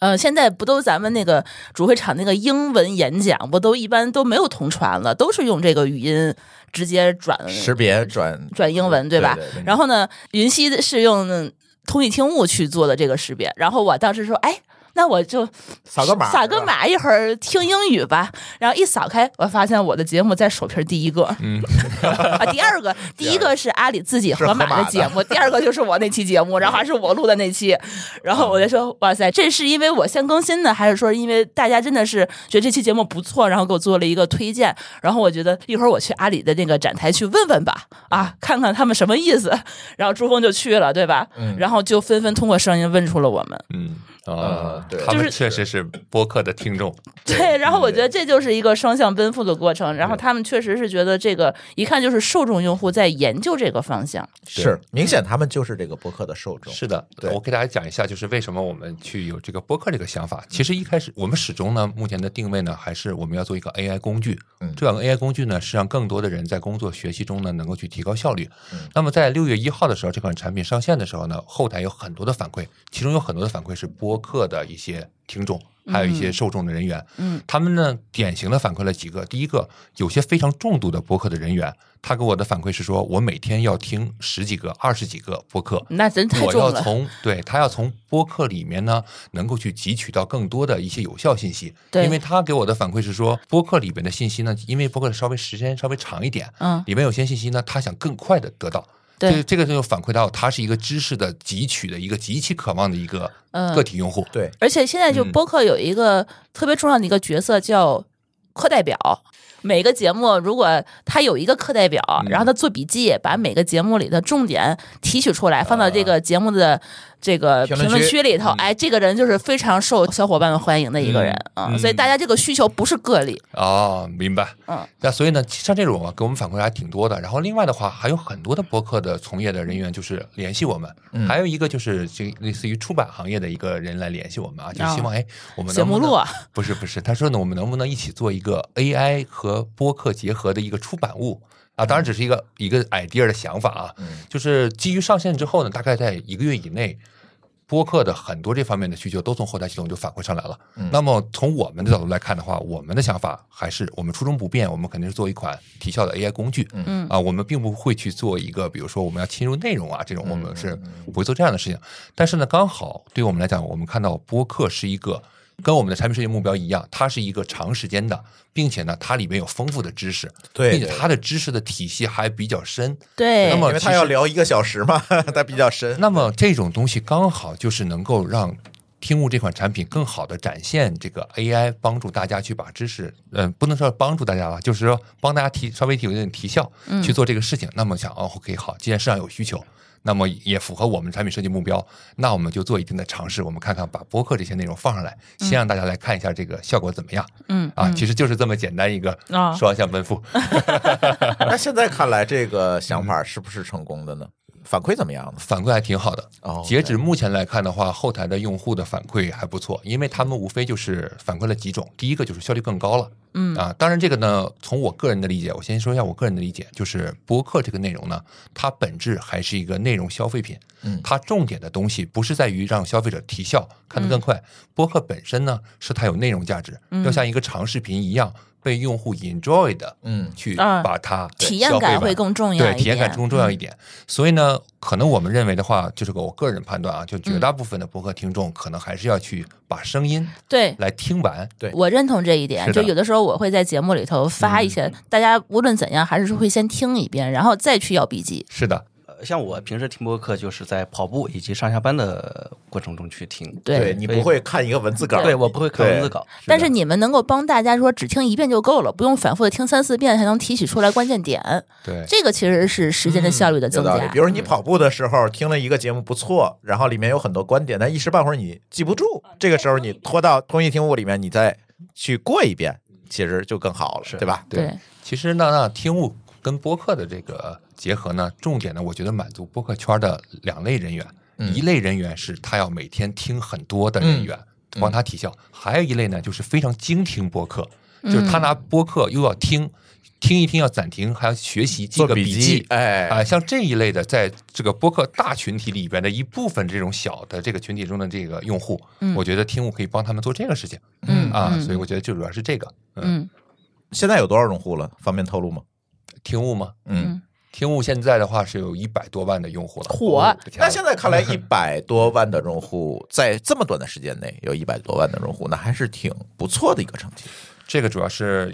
呃，现在不都咱们那个主会场那个英文演讲，不都一般都没有同传了，都是用这个语音直接转识别转转英文，对吧？对对对然后呢，云溪是用通义听悟去做的这个识别，然后我当时说，哎。那我就扫个码扫个码，一会儿听英语吧。然后一扫开，我发现我的节目在首屏第一个，嗯啊，第二个，第一个是阿里自己是河马的的节目，第二个就是我那期节目，然后还是我录的那期。然后我就说，哇塞，这是因为我先更新的，还是说因为大家真的是觉得这期节目不错，然后给我做了一个推荐？然后我觉得一会儿我去阿里的那个展台去问问吧，啊，看看他们什么意思。然后朱峰就去了，对吧？嗯然后就纷纷通过声音问出了我们。嗯啊呃，对他们就是确实是播客的听众，对，然后我觉得这就是一个双向奔赴的过程。然后他们确实是觉得这个一看就是受众用户在研究这个方向。是明显他们就是这个播客的受众。是的，对我给大家讲一下，就是为什么我们去有这个播客这个想法。其实一开始我们始终呢，目前的定位呢，还是我们要做一个 AI 工具。嗯这两个 AI 工具呢，是让更多的人在工作学习中呢，能够去提高效率。嗯那么在六月一号的时候，这款产品上线的时候呢，后台有很多的反馈，其中有很多的反馈是播客的一些听众。还有一些受众的人员，嗯，他们呢典型的反馈了几个。第一个，有些非常重度的播客的人员，他给我的反馈是说，我每天要听十几个、二十几个播客，那真太我重了。要从对他要从播客里面呢，能够去汲取到更多的一些有效信息。对因为他给我的反馈是说，播客里边的信息呢，因为播客稍微时间稍微长一点，嗯，里面有些信息呢，他想更快的得到。对。这个这个就反馈到他是一个知识的汲取的一个极其渴望的一个嗯。个体用户。对，而且现在就嗯。播客有一个特别重要的一个角色叫课代表。每个节目如果他有一个课代表，嗯。然后他做笔记，把每个节目里的重点提取出来，放到这个节目的这个评评论区里头，哎，这个人就是非常受小伙伴们欢迎的一个人啊、嗯。所以大家这个需求不是个例，哦，明白。嗯，那所以呢，像这种啊，给我们反馈还挺多的。然后另外的话，还有很多的播客的从业的人员就是联系我们，嗯。还有一个就是这类似于出版行业的一个人来联系我们啊，就希望哎，我们能不能写目录啊，不是不是，他说呢，我们能不能一起做一个 AI 和播客结合的一个出版物？啊？当然只是一个一个 idea 的想法啊，嗯。就是基于上线之后呢，大概在一个月以内。播客的很多这方面的需求都从后台系统就反馈上来了。嗯那么从我们的角度来看的话，我们的想法还是我们初衷不变，我们肯定是做一款提效的 AI 工具。嗯啊，我们并不会去做一个，比如说我们要侵入内容啊这种，我们是嗯不会做这样的事情。但是呢，刚好对于我们来讲，我们看到播客是一个跟我们的产品设计目标一样，它是一个长时间的，并且呢，它里面有丰富的知识，对对并且它的知识的体系还比较深。对，那么其实因为他要聊一个小时嘛，它比较深。那么这种东西刚好就是能够让听悟这款产品更好的展现这个 AI 帮助大家去把知识，嗯、不能说帮助大家吧，就是说帮大家提稍微提有点提效去做这个事情。那么想哦，OK 好，既然市场有需求。那么也符合我们产品设计目标，那我们就做一定的尝试，我们看看把播客这些内容放上来，先让大家来看一下这个效果怎么样。嗯啊，其实就是这么简单一个啊双向奔赴。那现在看来，这个想法是不是成功的呢？反馈怎么样呢？反馈还挺好的。哦截止目前来看的话，后台的用户的反馈还不错，因为他们无非就是反馈了几种，第一个就是效率更高了。嗯啊，当然这个呢，从我个人的理解，我先说一下我个人的理解，就是播客这个内容呢，它本质还是一个内容消费品。嗯它重点的东西不是在于让消费者提效看得更快，播客本身呢是它有内容价值，要像一个长视频一样被用户 enjoy 的，嗯去啊把它体验感会更重要对，体验感更重要一点。所以呢，可能我们认为的话，就是个我个人判断啊，就绝大部分的博客听众可能还是要去把声音对。来听完。对我认同这一点，就有的时候我会在节目里头发一些，大家无论怎样还是会先听一遍，然后再去要笔记。是的，呃像我平时听播客，就是在跑步以及上下班的过程中去听。对你不会看一个文字稿，对我不会看文字稿，但是你们能够帮大家说只听一遍就够了，不用反复的听三四遍才能提取出来关键点，对，这个其实是时间的效率的增加。比如你跑步的时候听了一个节目不错，然后里面有很多观点，但一时半会儿你记不住，这个时候你拖到通义听悟里面，你再去过一遍，其实就更好了，对吧？对，其实呢，那听悟跟播客的这个结合呢，重点呢，我觉得满足播客圈的两类人员，一类人员是他要每天听很多的人员，帮他提效；还有一类呢，就是非常精听播客，就是他拿播客又要听。听一听要暂停，还要学习记个做笔记记，哎。啊、像这一类的，在这个播客大群体里边的一部分这种小的这个群体中的这个用户，我觉得听悟可以帮他们做这个事情，嗯啊，嗯。所以我觉得最主要是这个，嗯，嗯。现在有多少用户了？方便透露吗？听悟吗？嗯，听悟现在的话是有一百多万的用户了，火那啊现在看来，一百多万的用户在这么短的时间内有一百多万的用户，那还是挺不错的一个成绩。这个主要是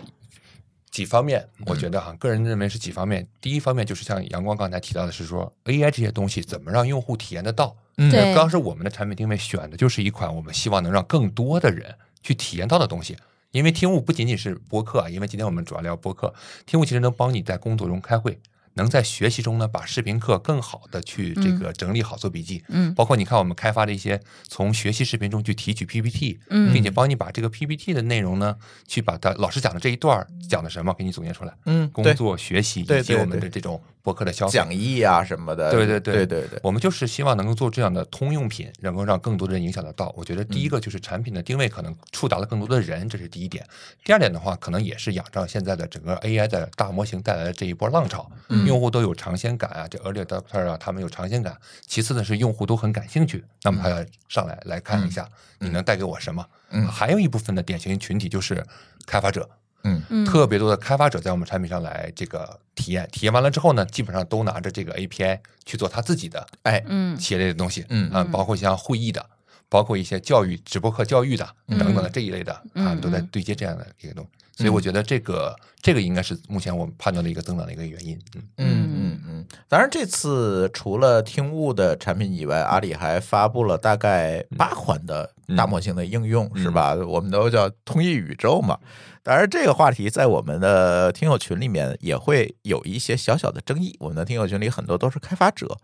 几方面，嗯我觉得哈，个人认为是几方面。第一方面就是像阳光刚才提到的是说，AI 这些东西怎么让用户体验得到？嗯对当时我们的产品定位选的就是一款我们希望能让更多的人去体验到的东西。因为听悟不仅仅是播客啊，因为今天我们主要聊播客，听悟其实能帮你在工作中开会，能在学习中呢把视频课更好的去这个整理好做笔记。嗯包括你看我们开发的一些从学习视频中去提取 PPT，嗯并且帮你把这个 PPT 的内容呢，去把它老师讲的这一段讲的什么给你总结出来。嗯工作、学习以及我们的这种博客的消费。讲义啊什么的，对对对对对对，我们就是希望能够做这样的通用品，能够让更多的人影响得到。我觉得第一嗯个就是产品的定位可能触达了更多的人，这是第一点。第二点的话，可能也是仰仗现在的整个 AI 的大模型带来的这一波浪潮，嗯用户都有尝鲜感啊，这 early adopter 啊，他们有尝鲜感。其次呢是用户都很感兴趣，那么他要上来来看一下你能带给我什么。嗯。还有一部分的典型群体就是开发者，嗯。嗯。特别多的开发者在我们产品上来这个体验，体验完了之后呢，基本上都拿着这个 API 去做他自己的哎，嗯。企业类的东西，嗯。啊，包括像会议的，包括一些教育、直播课教育的嗯。等等的这一类的，嗯。他们都在嗯。对接这样的一个东西。所以我觉得这个这个应该是目前我们判断的一个增长的一个原因。嗯，嗯嗯嗯，当然这次除了听悟的产品以外，阿里还发布了大概八款的大模型的应用，是吧？我们都叫通义宇宙嘛。当然，这个话题在我们的听友群里面也会有一些小小的争议。我们的听友群里很多都是开发者，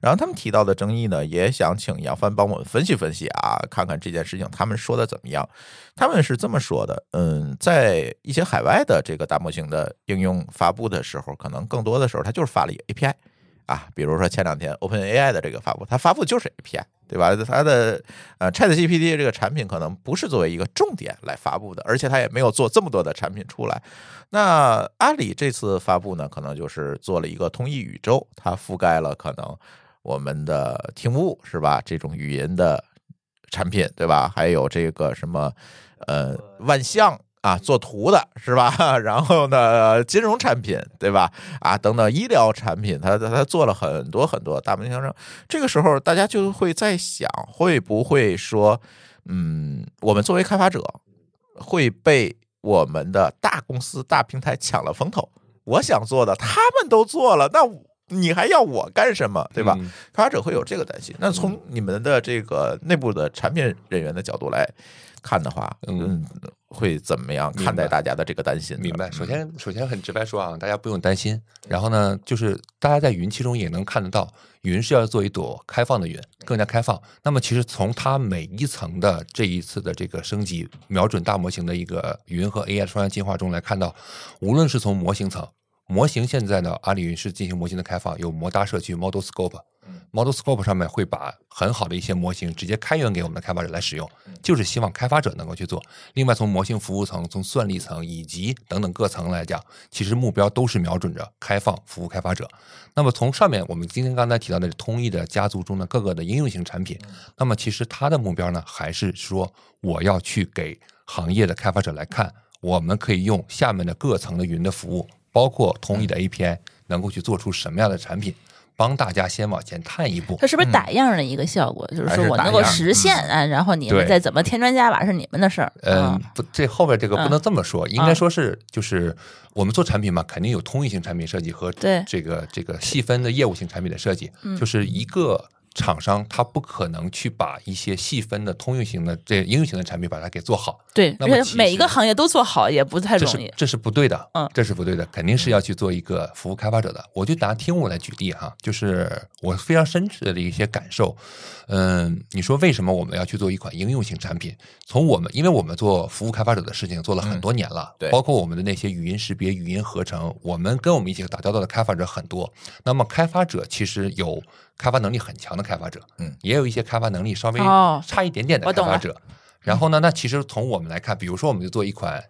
然后他们提到的争议呢，也想请杨帆帮我们分析分析啊，看看这件事情他们说的怎么样。他们是这么说的，嗯，在一些海外的这个大模型的应用发布的时候，可能更多的时候它就是发了一个 API 啊，比如说前两天 OpenAI 的这个发布，它发布就是 API，对吧？它的呃 ChatGPT 这个产品可能不是作为一个重点来发布的，而且它也没有做这么多的产品出来。那阿里这次发布呢，可能就是做了一个通义宇宙，它覆盖了可能我们的听悟是吧？这种语音的产品对吧？还有这个什么呃万象啊，做图的是吧？然后呢，金融产品对吧？啊，等等医疗产品，他他他做了很多很多大模型上。这个时候，大家就会在想，会不会说，嗯，我们作为开发者会被我们的大公司、大平台抢了风头？我想做的，他们都做了，那你还要我干什么？对吧？嗯开发者会有这个担心。那从你们的这个内部的产品人员的角度来看的话，嗯嗯，会怎么样看待大家的这个担心呢？明白。首先，首先很直白说啊，大家不用担心。然后呢，就是大家在云期中也能看得到，云是要做一朵开放的云，更加开放。那么，其实从它每一层的这一次的这个升级，瞄准大模型的一个云和 AI 双向进化中来看到，无论是从模型层，模型现在呢，阿里云是进行模型的开放，有模搭社区 Model Scope。Model Scope 上面会把很好的一些模型直接开源给我们的开发者来使用，就是希望开发者能够去做。另外，从模型服务层、从算力层以及等等各层来讲，其实目标都是瞄准着开放服务开发者。那么从上面我们今天刚才提到的通义的家族中的各个的应用型产品，那么其实它的目标呢，还是说我要去给行业的开发者来看，我们可以用下面的各层的云的服务，包括通义的 API，能够去做出什么样的产品，帮大家先往前探一步。它是不是打样的一个效果？就是说我能够实现啊，然后你们再怎么添砖加瓦是你们的事儿。嗯啊，不，这后边这个不能嗯这么说，应该说是就是我们做产品嘛，肯定有通用性产品设计和对这个这个细分的业务性产品的设计，就是一个。厂商他不可能去把一些细分的通用型的这应用型的产品把它给做好，对，那么其而且每一个行业都做好也不太容易。是这是不对的，嗯这是不对的，肯定是要去做一个服务开发者的。我就拿听我来举例哈，就是我非常深切的一些感受。嗯，你说为什么我们要去做一款应用型产品？从我们，因为我们做服务开发者的事情做了很多年了，对包括我们的那些语音识别、语音合成，我们跟我们一起打交道的开发者很多。那么开发者其实有开发能力很强的开发者，嗯，也有一些开发能力稍微哦差一点点的开发者。然后呢，那其实从我们来看，比如说我们就做一款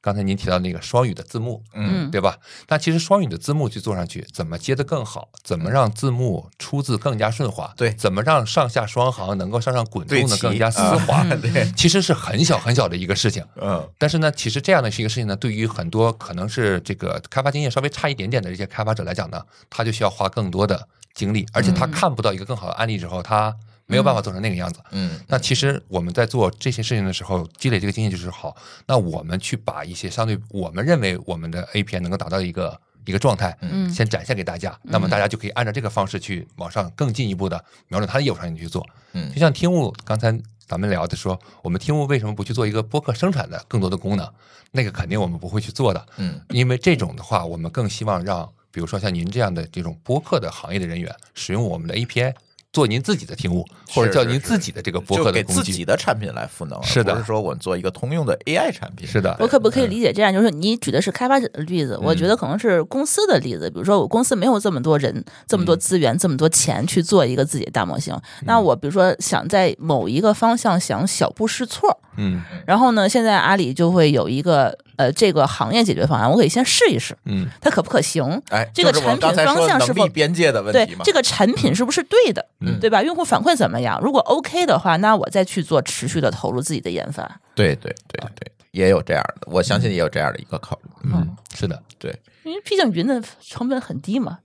刚才您提到那个双语的字幕，嗯对吧？那其实双语的字幕去做上去，怎么接的更好？怎么让字幕出字更加顺滑？对怎么让上下双行能够上上滚动的更加丝啊滑？对，其实是很小很小的一个事情。嗯但是呢，其实这样的是一个事情呢，对于很多可能是这个开发经验稍微差一点点的这些开发者来讲呢，他就需要花更多的精力，而且他看不到一个更好的案例之后，他没有办法做成那个样子。嗯那其实我们在做这些事情的时候，积累这个经验就是好。那我们去把一些相对我们认为我们的 API 能够达到一个一个状态，嗯先展现给大家。那么大家就可以按照这个方式去往上更进一步的瞄准它的业务场景去做。嗯就像听悟刚才咱们聊的说，我们听悟为什么不去做一个播客生产的更多的功能？那个肯定我们不会去做的，嗯因为这种的话，我们更希望让，比如说像您这样的这种播客的行业的人员，使用我们的 API 做您自己的听悟，或者叫您自己的这个播就给自客的工具。己的产品来赋能，是的而不是说我们做一个通用的 AI 产品。是的我可不可以理解这样？就是你举的是开发者的例子，我觉得可能是公司的例子。比如说，我公司没有这么多人、这么多资源、这么多钱去做一个自己的大模型。那我比如说想在某一个方向想小步试错，嗯然后呢，现在阿里就会有一个呃这个行业解决方案，我可以先试一试，嗯它可不可行？哎，这个产品方向是否边界的问题对？这个产品是不是对的，嗯对吧？用户反馈怎么样？如果 OK 的话，那我再去做持续的投入自己的研发。对对对对，也有这样的，我相信也有这样的一个考虑。嗯，是的，对因为毕竟云的成本很低嘛，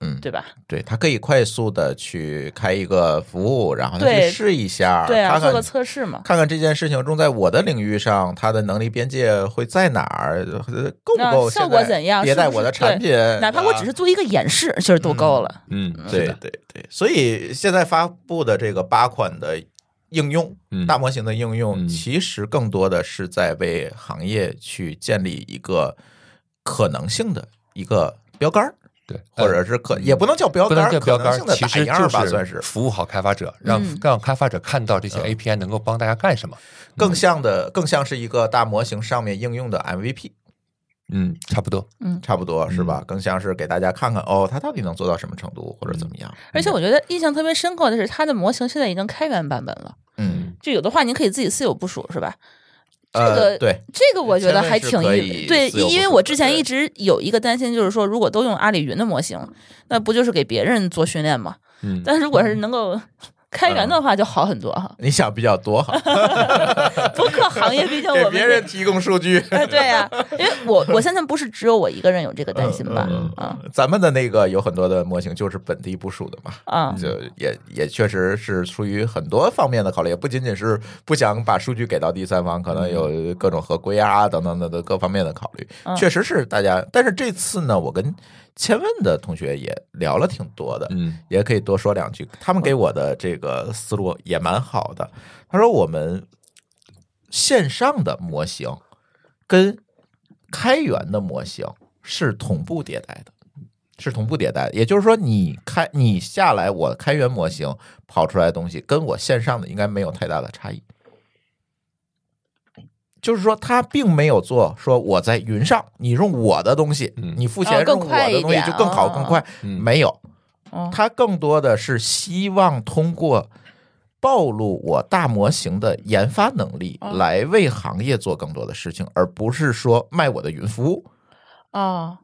嗯对吧？对，他可以快速的去开一个服务，然后去试一下，对啊，看看做个测试嘛。看看这件事情中在我的领域上，它的能力边界会在哪儿，呃够不够效果怎样？迭代我的产品，哪怕我只是做一个演示，其实都够了。嗯，对对对，所以现在发布的这个八款的应用，嗯。大模型的应用，嗯。其实更多的是在为行业去建立一个可能性的一个标杆儿，对，或者是可也不能叫标杆儿，能叫标杆可能性，的其实就打样儿吧，算是服务好开发者，让嗯让开发者看到这些 API 能够帮大家干什么。更像的，更像是一个大模型上面应用的 MVP，嗯，差不多。嗯差不多是吧？更像是给大家看看哦，它到底能做到什么程度，或者怎么样。而且我觉得印象特别深刻的是，它的模型现在已经开源版本了。嗯，就有的话，您可以自己私有部署，是吧？这呃，个对，这个我觉得还挺对，因为我之前一直有一个担心，就是说，如果都用阿里云的模型，那不就是给别人做训练吗？嗯，但是如果是能够开源的话，就好很多哈。你想比较多哈，播客行业毕竟给 我们别人提供数据。哎对呀、因为我我相信不是只有我一个人有这个担心吧？嗯啊。咱们的那个有很多的模型就是本地部署的嘛，啊，就也也确实是出于很多方面的考虑，也不仅仅是不想把数据给到第三方，可能有各种合规啊等等等等各方面的考虑，嗯。确实是大家。但是这次呢，我跟千问的同学也聊了挺多的，嗯也可以多说两句。他们给我的这个思路也蛮好的。他说我们线上的模型跟开源的模型是同步迭代的，是同步迭代的。也就是说，你开你下来我开源模型跑出来的东西，跟我线上的应该没有太大的差异。就是说，他并没有做说我在云上，你用我的东西，嗯。你付钱用我的东西就更好哦更快，嗯没有。哦它更多的是希望通过暴露我大模型的研发能力，哦来为行业做更多的事情，而不是说卖我的云服务。哦，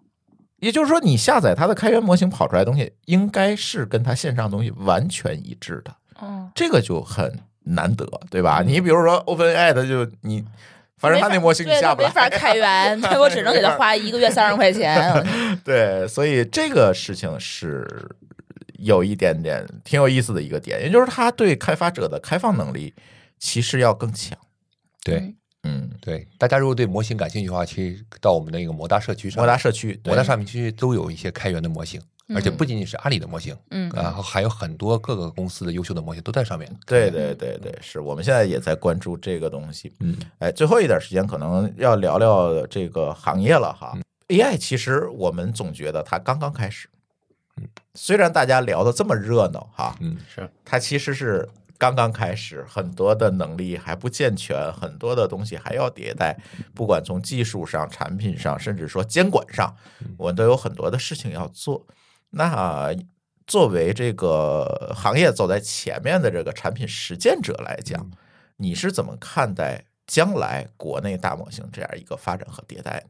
也就是说，你下载它的开源模型跑出来的东西，应该是跟它线上东西完全一致的，嗯，这个就很难得，对吧？你比如说 OpenAI 的，就你反正他那模型你对下不来，没法开源，对我只能给他花一个月三十块钱。对，所以这个事情是有一点点挺有意思的一个点，也就是他对开发者的开放能力其实要更强。对。嗯，对，大家如果对模型感兴趣的话，其实到我们的那个摩大社区上，摩达社区，摩大上面区都有一些开源的模型，而且不仅仅是阿里的模型，嗯然后还有很多各个公司的优秀的模型都在上面。对对对对，是我们现在也在关注这个东西。嗯，哎，最后一点时间，可能要聊聊这个行业了哈。AI 其实我们总觉得它刚刚开始，嗯虽然大家聊的这么热闹哈，嗯，是它其实是刚刚开始，很多的能力还不健全，很多的东西还要迭代。不管从技术上、产品上，甚至说监管上，我们都有很多的事情要做。那作为这个行业走在前面的这个产品实践者来讲，你是怎么看待将来国内大模型这样一个发展和迭代？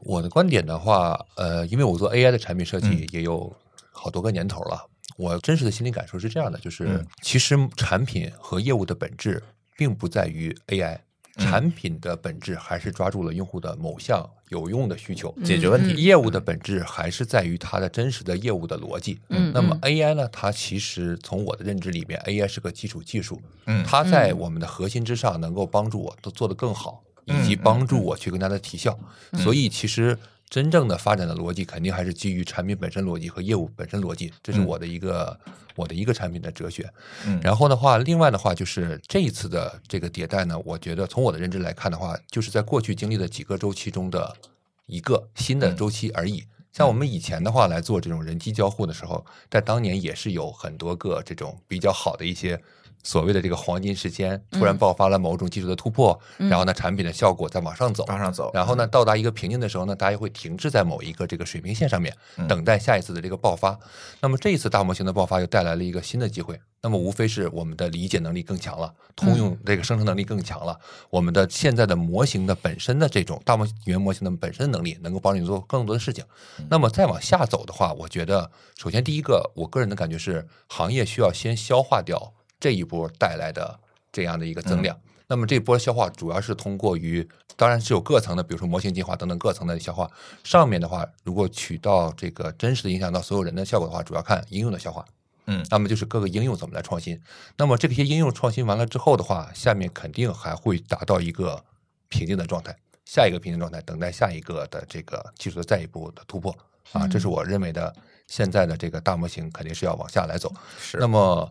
我的观点的话，呃，因为我做 AI 的产品设计嗯。也有好多个年头了，我真实的心理感受是这样的，就是、嗯。其实产品和业务的本质并不在于 AI，产嗯品的本质还是抓住了用户的某项有用的需求。解决问题业务的本质还是在于它的真实的业务的逻辑。嗯那么嗯 AI 呢？它其实从我的认知里面，AI 是个基础技术，嗯它在我们的核心之上能够帮助我都做得更好，以及嗯帮助我去更加的提效。所以其实真正的发展的逻辑肯定还是基于产品本身逻辑和业务本身逻辑，这是嗯我的一个、我的一个产品的哲学。嗯然后的话，另外的话就是这一次的这个迭代呢，我觉得从我的认知来看的话，就是在过去经历的几个周期中的一个新的周期而已。像我们以前的话来做这种人机交互的时候，在当年也是有很多个这种比较好的一些所谓的这个黄金时间，突然爆发了某种技术的突破，然后呢产品的效果在往上走，往上走，然后呢，到达一个瓶颈的时候呢，大家会停滞在某一个这个水平线上面，等待下一次的这个爆发。那么这一次大模型的爆发又带来了一个新的机会。那么无非是我们的理解能力更强了，通用这个生成能力更强了，我们的现在的模型的本身的这种大模语言模型的本身能力，能够帮你做更多的事情。那么再往下走的话，我觉得首先第一个，我个人的感觉是，行业需要先消化掉这一波带来的这样的一个增量。那么这波消化主要是通过于，当然是有各层的，比如说模型进化等等各层的消化。上面的话，如果取到这个真实的影响到所有人的效果的话，主要看应用的消化。嗯那么就是各个应用怎么来创新。那么这些应用创新完了之后的话，下面肯定还会达到一个平静的状态，下一个平静状态，等待下一个的这个技术的再一步的突破啊，这是我认为的现在的这个大模型肯定是要往下来走。是那么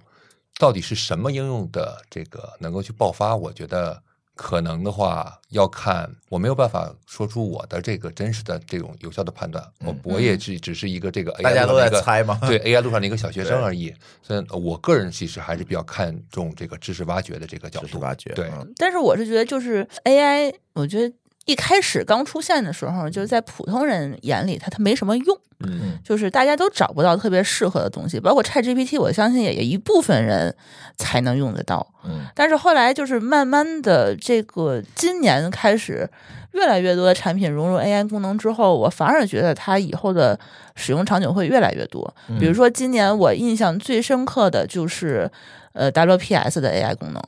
到底是什么应用的这个能够去爆发？我觉得可能的话要看，我没有办法说出我的这个真实的这种有效的判断。我我也只只是一个这个大家都路上的一个在猜嘛对 AI 路上的一个小学生 而已。所以我个人其实还是比较看重这个知识挖掘的这个角度。知识挖掘，对嗯但是我是觉得，就是 AI，我觉得一开始刚出现的时候，就是在普通人眼里，它它没什么用，嗯就是大家都找不到特别适合的东西，包括 ChatGPT，我相信也有一部分人才能用得到。嗯但是后来就是慢慢的，这个今年开始，越来越多的产品融入 AI 功能之后，我反而觉得它以后的使用场景会越来越多。比如说今年我印象最深刻的就是。呃，WPS 的 AI 功能，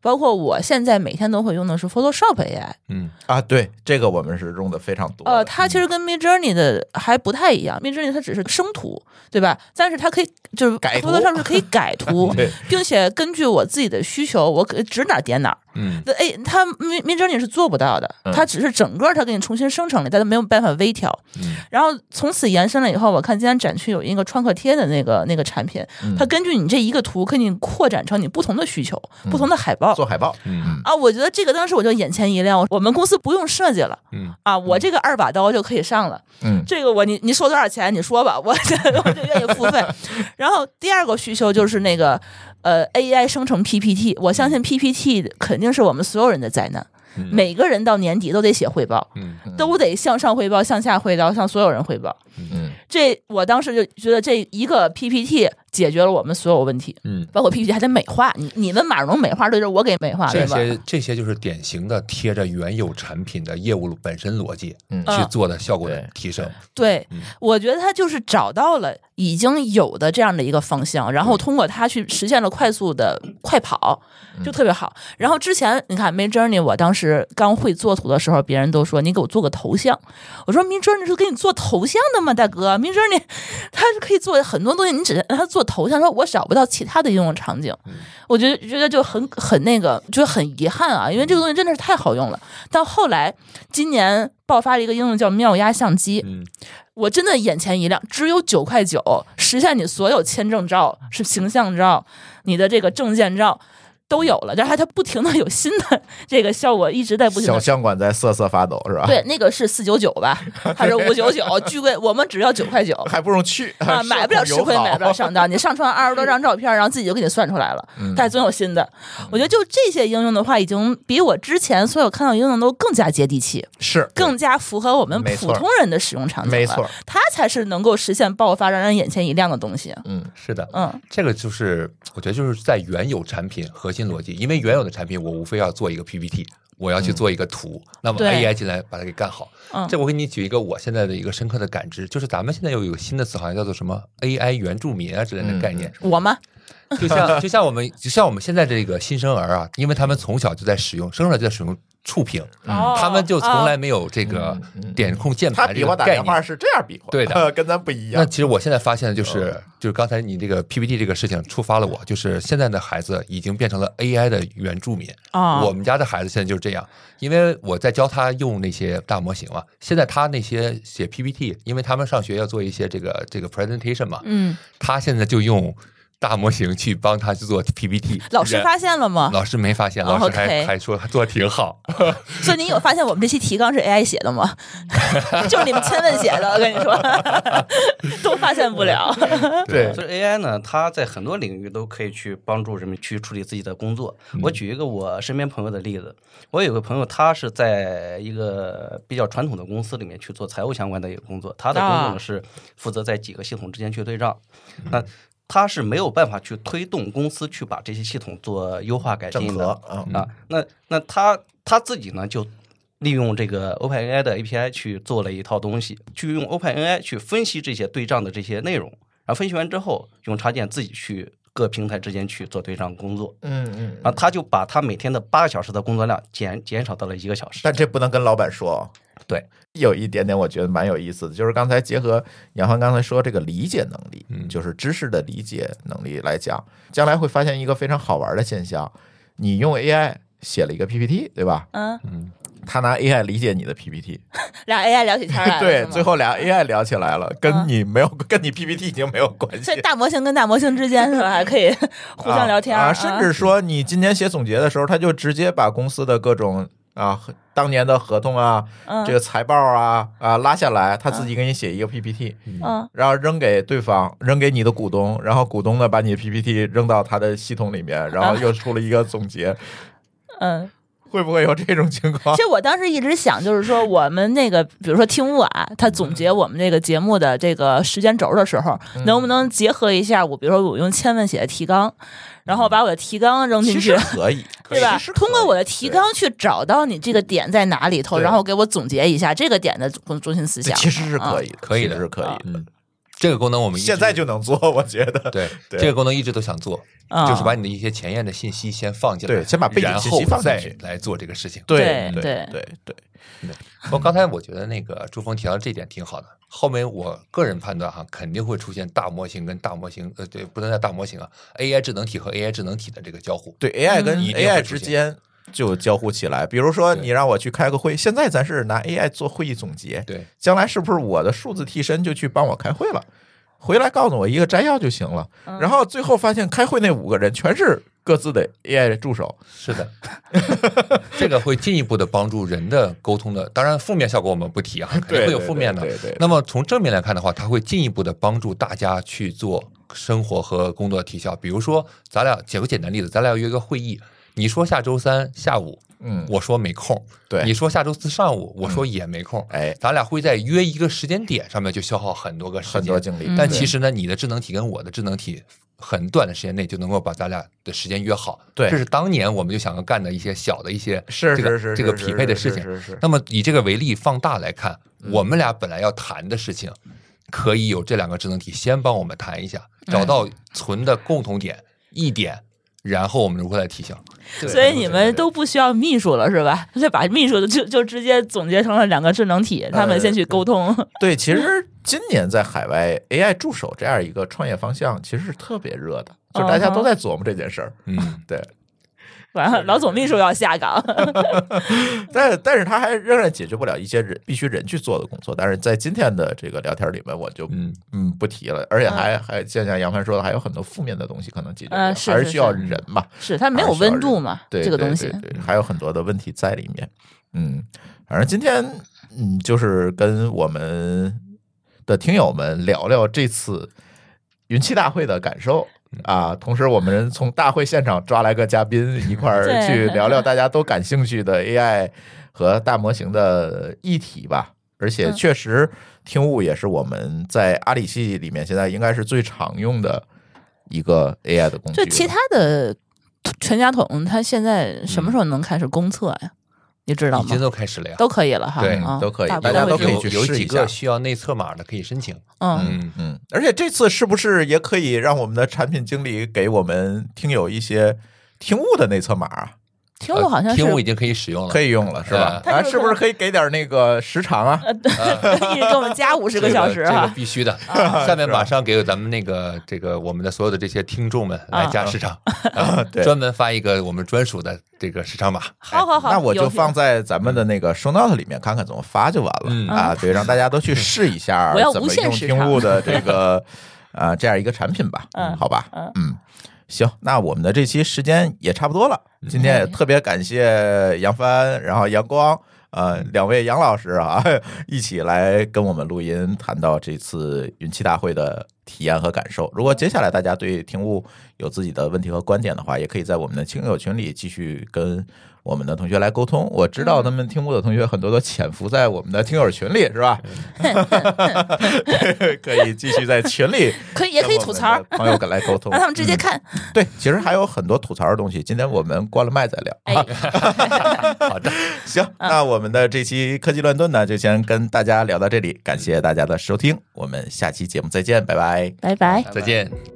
包括我现在每天都会用的是 Photoshop AI，嗯啊，对这个我们是用的非常多。呃，它其实跟 Mid Journey 的还不太一样，Mid Journey 它只是生图，对吧？但是它可以就是改图 Photoshop 是可以改图，并且根据我自己的需求，我可指哪儿点哪儿。嗯那 A 它 Mid Mid Journey 是做不到的，嗯它只是整个它给你重新生成了，但它没有办法微调。嗯然后从此延伸了以后，我看今天展区有一个创客贴的那个那个产品，嗯它根据你这一个图，给你扩展成你不同的需求、不同的海报。做海报，嗯啊，我觉得这个当时我就眼前一亮，我们公司不用设计了嗯啊，我这个二把刀就可以上了。嗯这个我你你收多少钱？你说吧，我我就愿意付费。然后第二个需求就是那个呃 AI 生成 PPT，我相信 PPT 肯定是我们所有人的灾难，嗯每个人到年底都得写汇报，嗯都得向上汇报、向下汇报、向所有人汇报。嗯这我当时就觉得这一个 PPT 解决了我们所有问题，嗯，包括 PPT 还得美化，你你们马蓉美化对着我给美化对吧？这些这些就是典型的贴着原有产品的业务本身逻辑嗯。去做的效果的提升。对嗯，我觉得他就是找到了已经有的这样的一个方向，然后通过它去实现了快速的快跑，就特别好。然后之前你看 Mid Journey，我当时刚会做图的时候，别人都说你给我做个头像，我说 Mid Journey 是给你做头像的吗，大哥？Mid Journey 它是可以做很多东西，你只让它做头像，说我找不到其他的应用场景，我觉得觉得就很很那个，就很遗憾啊，因为这个东西真的是太好用了。到后来今年爆发了一个应用叫妙压相机，嗯我真的眼前一亮，只有九块九，实现你所有签证照、是形象照、你的这个证件照都有了，然后它不停的有新的 这个效果，一直在不停小的。相馆在瑟瑟发抖是吧？对，那个是四九九吧，还是五九九？巨贵，我们只要九块九 还不如去啊，买不了吃亏，买不了上当。你上传二十多张照片，然后自己就给你算出来了，嗯但总有新的。我觉得就这些应用的话，已经比我之前所有看到应用都更加接地气，是更加符合我们普通人的使用场景了。没错，它才是能够实现爆发、让人眼前一亮的东西。嗯是的，嗯，这个就是我觉得就是在原有产品核心逻辑，因为原有的产品我无非要做一个 PPT，我要去做一个图，那么 AI 进来把它给干好。嗯这我给你举一个我现在的一个深刻的感知，就是咱们现在又有一个新的词，好像叫做什么 AI 原住民啊之类的概念，我吗？就像就像我们就像我们现在这个新生儿啊，因为他们从小就在使用，生出来就在使用触屏，哦他们就从来没有这个点控键他盘这比划打电个概念。话是这样比划，对的 跟咱不一样那样。其实我现在发现的就是，就是刚才你这个 PPT 这个事情触发了我，就是现在的孩子已经变成了 AI 的原住民。啊，我们家的孩子现在就是这样，因为我在教他用那些大模型嘛。现在他那些写 PPT，因为他们上学要做一些这个这个 presentation 嘛，嗯，他现在就用大模型去帮他去做 PPT。老师发现了吗？老师没发现，哦老师还、还说做的挺好。所以您有发现我们这期提纲是 AI 写的吗？就是你们千问写的，我跟你说，都发现不了。对所以 AI 呢，它在很多领域都可以去帮助人们去处理自己的工作。我举一个我身边朋友的例子，我有个朋友，他是在一个比较传统的公司里面去做财务相关的一个工作，他的工作啊呢是负责在几个系统之间去对账。那他是没有办法去推动公司去把这些系统做优化改进的合啊，啊。那那他他自己呢就利用这个 OpenAI 的 API 去做了一套东西，去用 OpenAI 去分析这些对账的这些内容，然后分析完之后，用插件自己去各平台之间去做对账工作，嗯嗯，然后他就把他每天的八个小时的工作量减减少到了一个小时。但这不能跟老板说。哦对，有一点点我觉得蛮有意思的，就是刚才结合杨帆刚才说这个理解能力，嗯就是知识的理解能力来讲，将来会发现一个非常好玩的现象：你用 AI 写了一个 PPT，对吧？嗯，嗯，他拿 AI 理解你的 PPT，俩 AI 聊起天来了，对最后俩 AI 聊起来了，跟嗯你没有，跟你 PPT 已经没有关系所以。大模型跟大模型之间是吧，还可以 互相聊天啊啊，甚至说你今年写总结的时候，他就直接把公司的各种啊当年的合同啊、嗯。这个财报啊啊拉下来，他自己给你写一个 PPT，嗯。然后扔给对方，扔给你的股东，然后股东呢把你的 PPT 扔到他的系统里面，然后又出了一个总结，嗯。会不会有这种情况？其？实我当时一直想，就是说我们那个，比如说听雾啊，他总结我们这个节目的这个时间轴的时候，嗯。能不能结合一下我，比如说我用千问写的提纲，然后把我的提纲扔进去实。可以，对吧通过我的提纲去找到你这个点在哪里头，然后给我总结一下这个点的中中心思想。其实是可以。的，可以的是可以的。嗯，这个功能我们现在就能做，我觉得。对对这个功能一直都想做，啊就是把你的一些前沿的信息先放进来，对先把背景信息放进去来做这个事情。对对对对对，不过刚才我觉得那个朱峰提到这点挺好的，后面我个人判断哈，肯定会出现大模型跟大模型，呃，对，不能叫大模型啊，AI 智能体和 AI 智能体的这个交互。对 AI 跟 AI 之间就交互起来。比如说，你让我去开个会，现在咱是拿 AI 做会议总结，对，将来是不是我的数字替身就去帮我开会了？回来告诉我一个摘要就行了。嗯然后最后发现开会那五个人全是各自的 AI 助手。是的，这个会进一步的帮助人的沟通的。当然，负面效果我们不提啊，肯定会有负面的。对对对对那么从正面来看的话，它会进一步的帮助大家去做生活和工作的提效。比如说，咱俩举个简单例子，咱俩要约个会议，你说下周三下午，嗯，我说没空，对你说下周四上午，我说也没空，哎咱俩会在约一个时间点上面就消耗很多个时间，很多精力。但其实呢，你的智能体跟我的智能体很短的时间内就能够把咱俩的时间约好。对这是当年我们就想要干的一些小的一些是这个是是是这个匹配的事情。是是是那么以这个为例放大来看，我们俩本来要谈的事情，可以有这两个智能体先帮我们谈一下，找到存的共同点一点，然后我们如何来提醒。所以你们都不需要秘书了是吧？就把秘书就就直接总结成了两个智能体，他们先去沟通。对，其实今年在海外 AI 助手这样一个创业方向，其实是特别热的，就大家都在琢磨这件事儿。嗯，对，完了，老总秘书要下岗。但但是他还仍然解决不了一些人必须人去做的工作。但是在今天的这个聊天里面，我就嗯嗯不提了，而且还还就像杨帆说的，还有很多负面的东西可能解决不了，呃是是还需要人嘛。是它没有温度嘛？对这个东西对。对对还有很多的问题在里面。嗯，反正今天嗯，就是跟我们的听友们聊聊这次云栖大会的感受。啊，同时我们从大会现场抓来个嘉宾一块儿去聊聊大家都感兴趣的 AI 和大模型的议题吧。而且嗯确实，听悟也是我们在阿里系里面现在应该是最常用的一个 AI 的工具。就其他的全家桶，它现在什么时候能开始公测呀？你知道吗已经？都开始了呀。都可以了哈，对啊都可以大大家都可以去有有几试一下个需要内测码的可以申请。嗯，嗯，嗯，而且这次是不是也可以让我们的产品经理给我们听友一些听物的内测码啊？听我好像是听悟已经可以使用了，可以用了是吧？是不是可以给点那个时长啊？一直给我们加五十个小时这个、这个。必须的。下面马上给咱们那个这个我们的所有的这些听众们来加时长，啊 对专门发一个我们专属的这个时长码。好好好，那我就放在咱们的那个 show note 里面，看看怎么发就完了、嗯啊。对，让大家都去试一下 我要无怎么用限时长听悟的这个啊这样一个产品吧。嗯好吧，嗯嗯，行，那我们的这期时间也差不多了。今天也特别感谢杨帆，然后杨光。呃，两位杨老师啊，一起来跟我们录音，谈到这次云栖大会的体验和感受。如果接下来大家对听务有自己的问题和观点的话，也可以在我们的亲友群里继续跟我们的同学来沟通。我知道他们听过的同学很多都潜伏在我们的听友群里，是吧？可以继续在群里可以也可以吐槽，朋友跟来沟通，让他们直接看。对，其实还有很多吐槽的东西，今天我们关了麦再聊。哎，好的，行，那我们的这期科技乱炖呢，就先跟大家聊到这里，感谢大家的收听，我们下期节目再见，拜拜。拜拜。再见。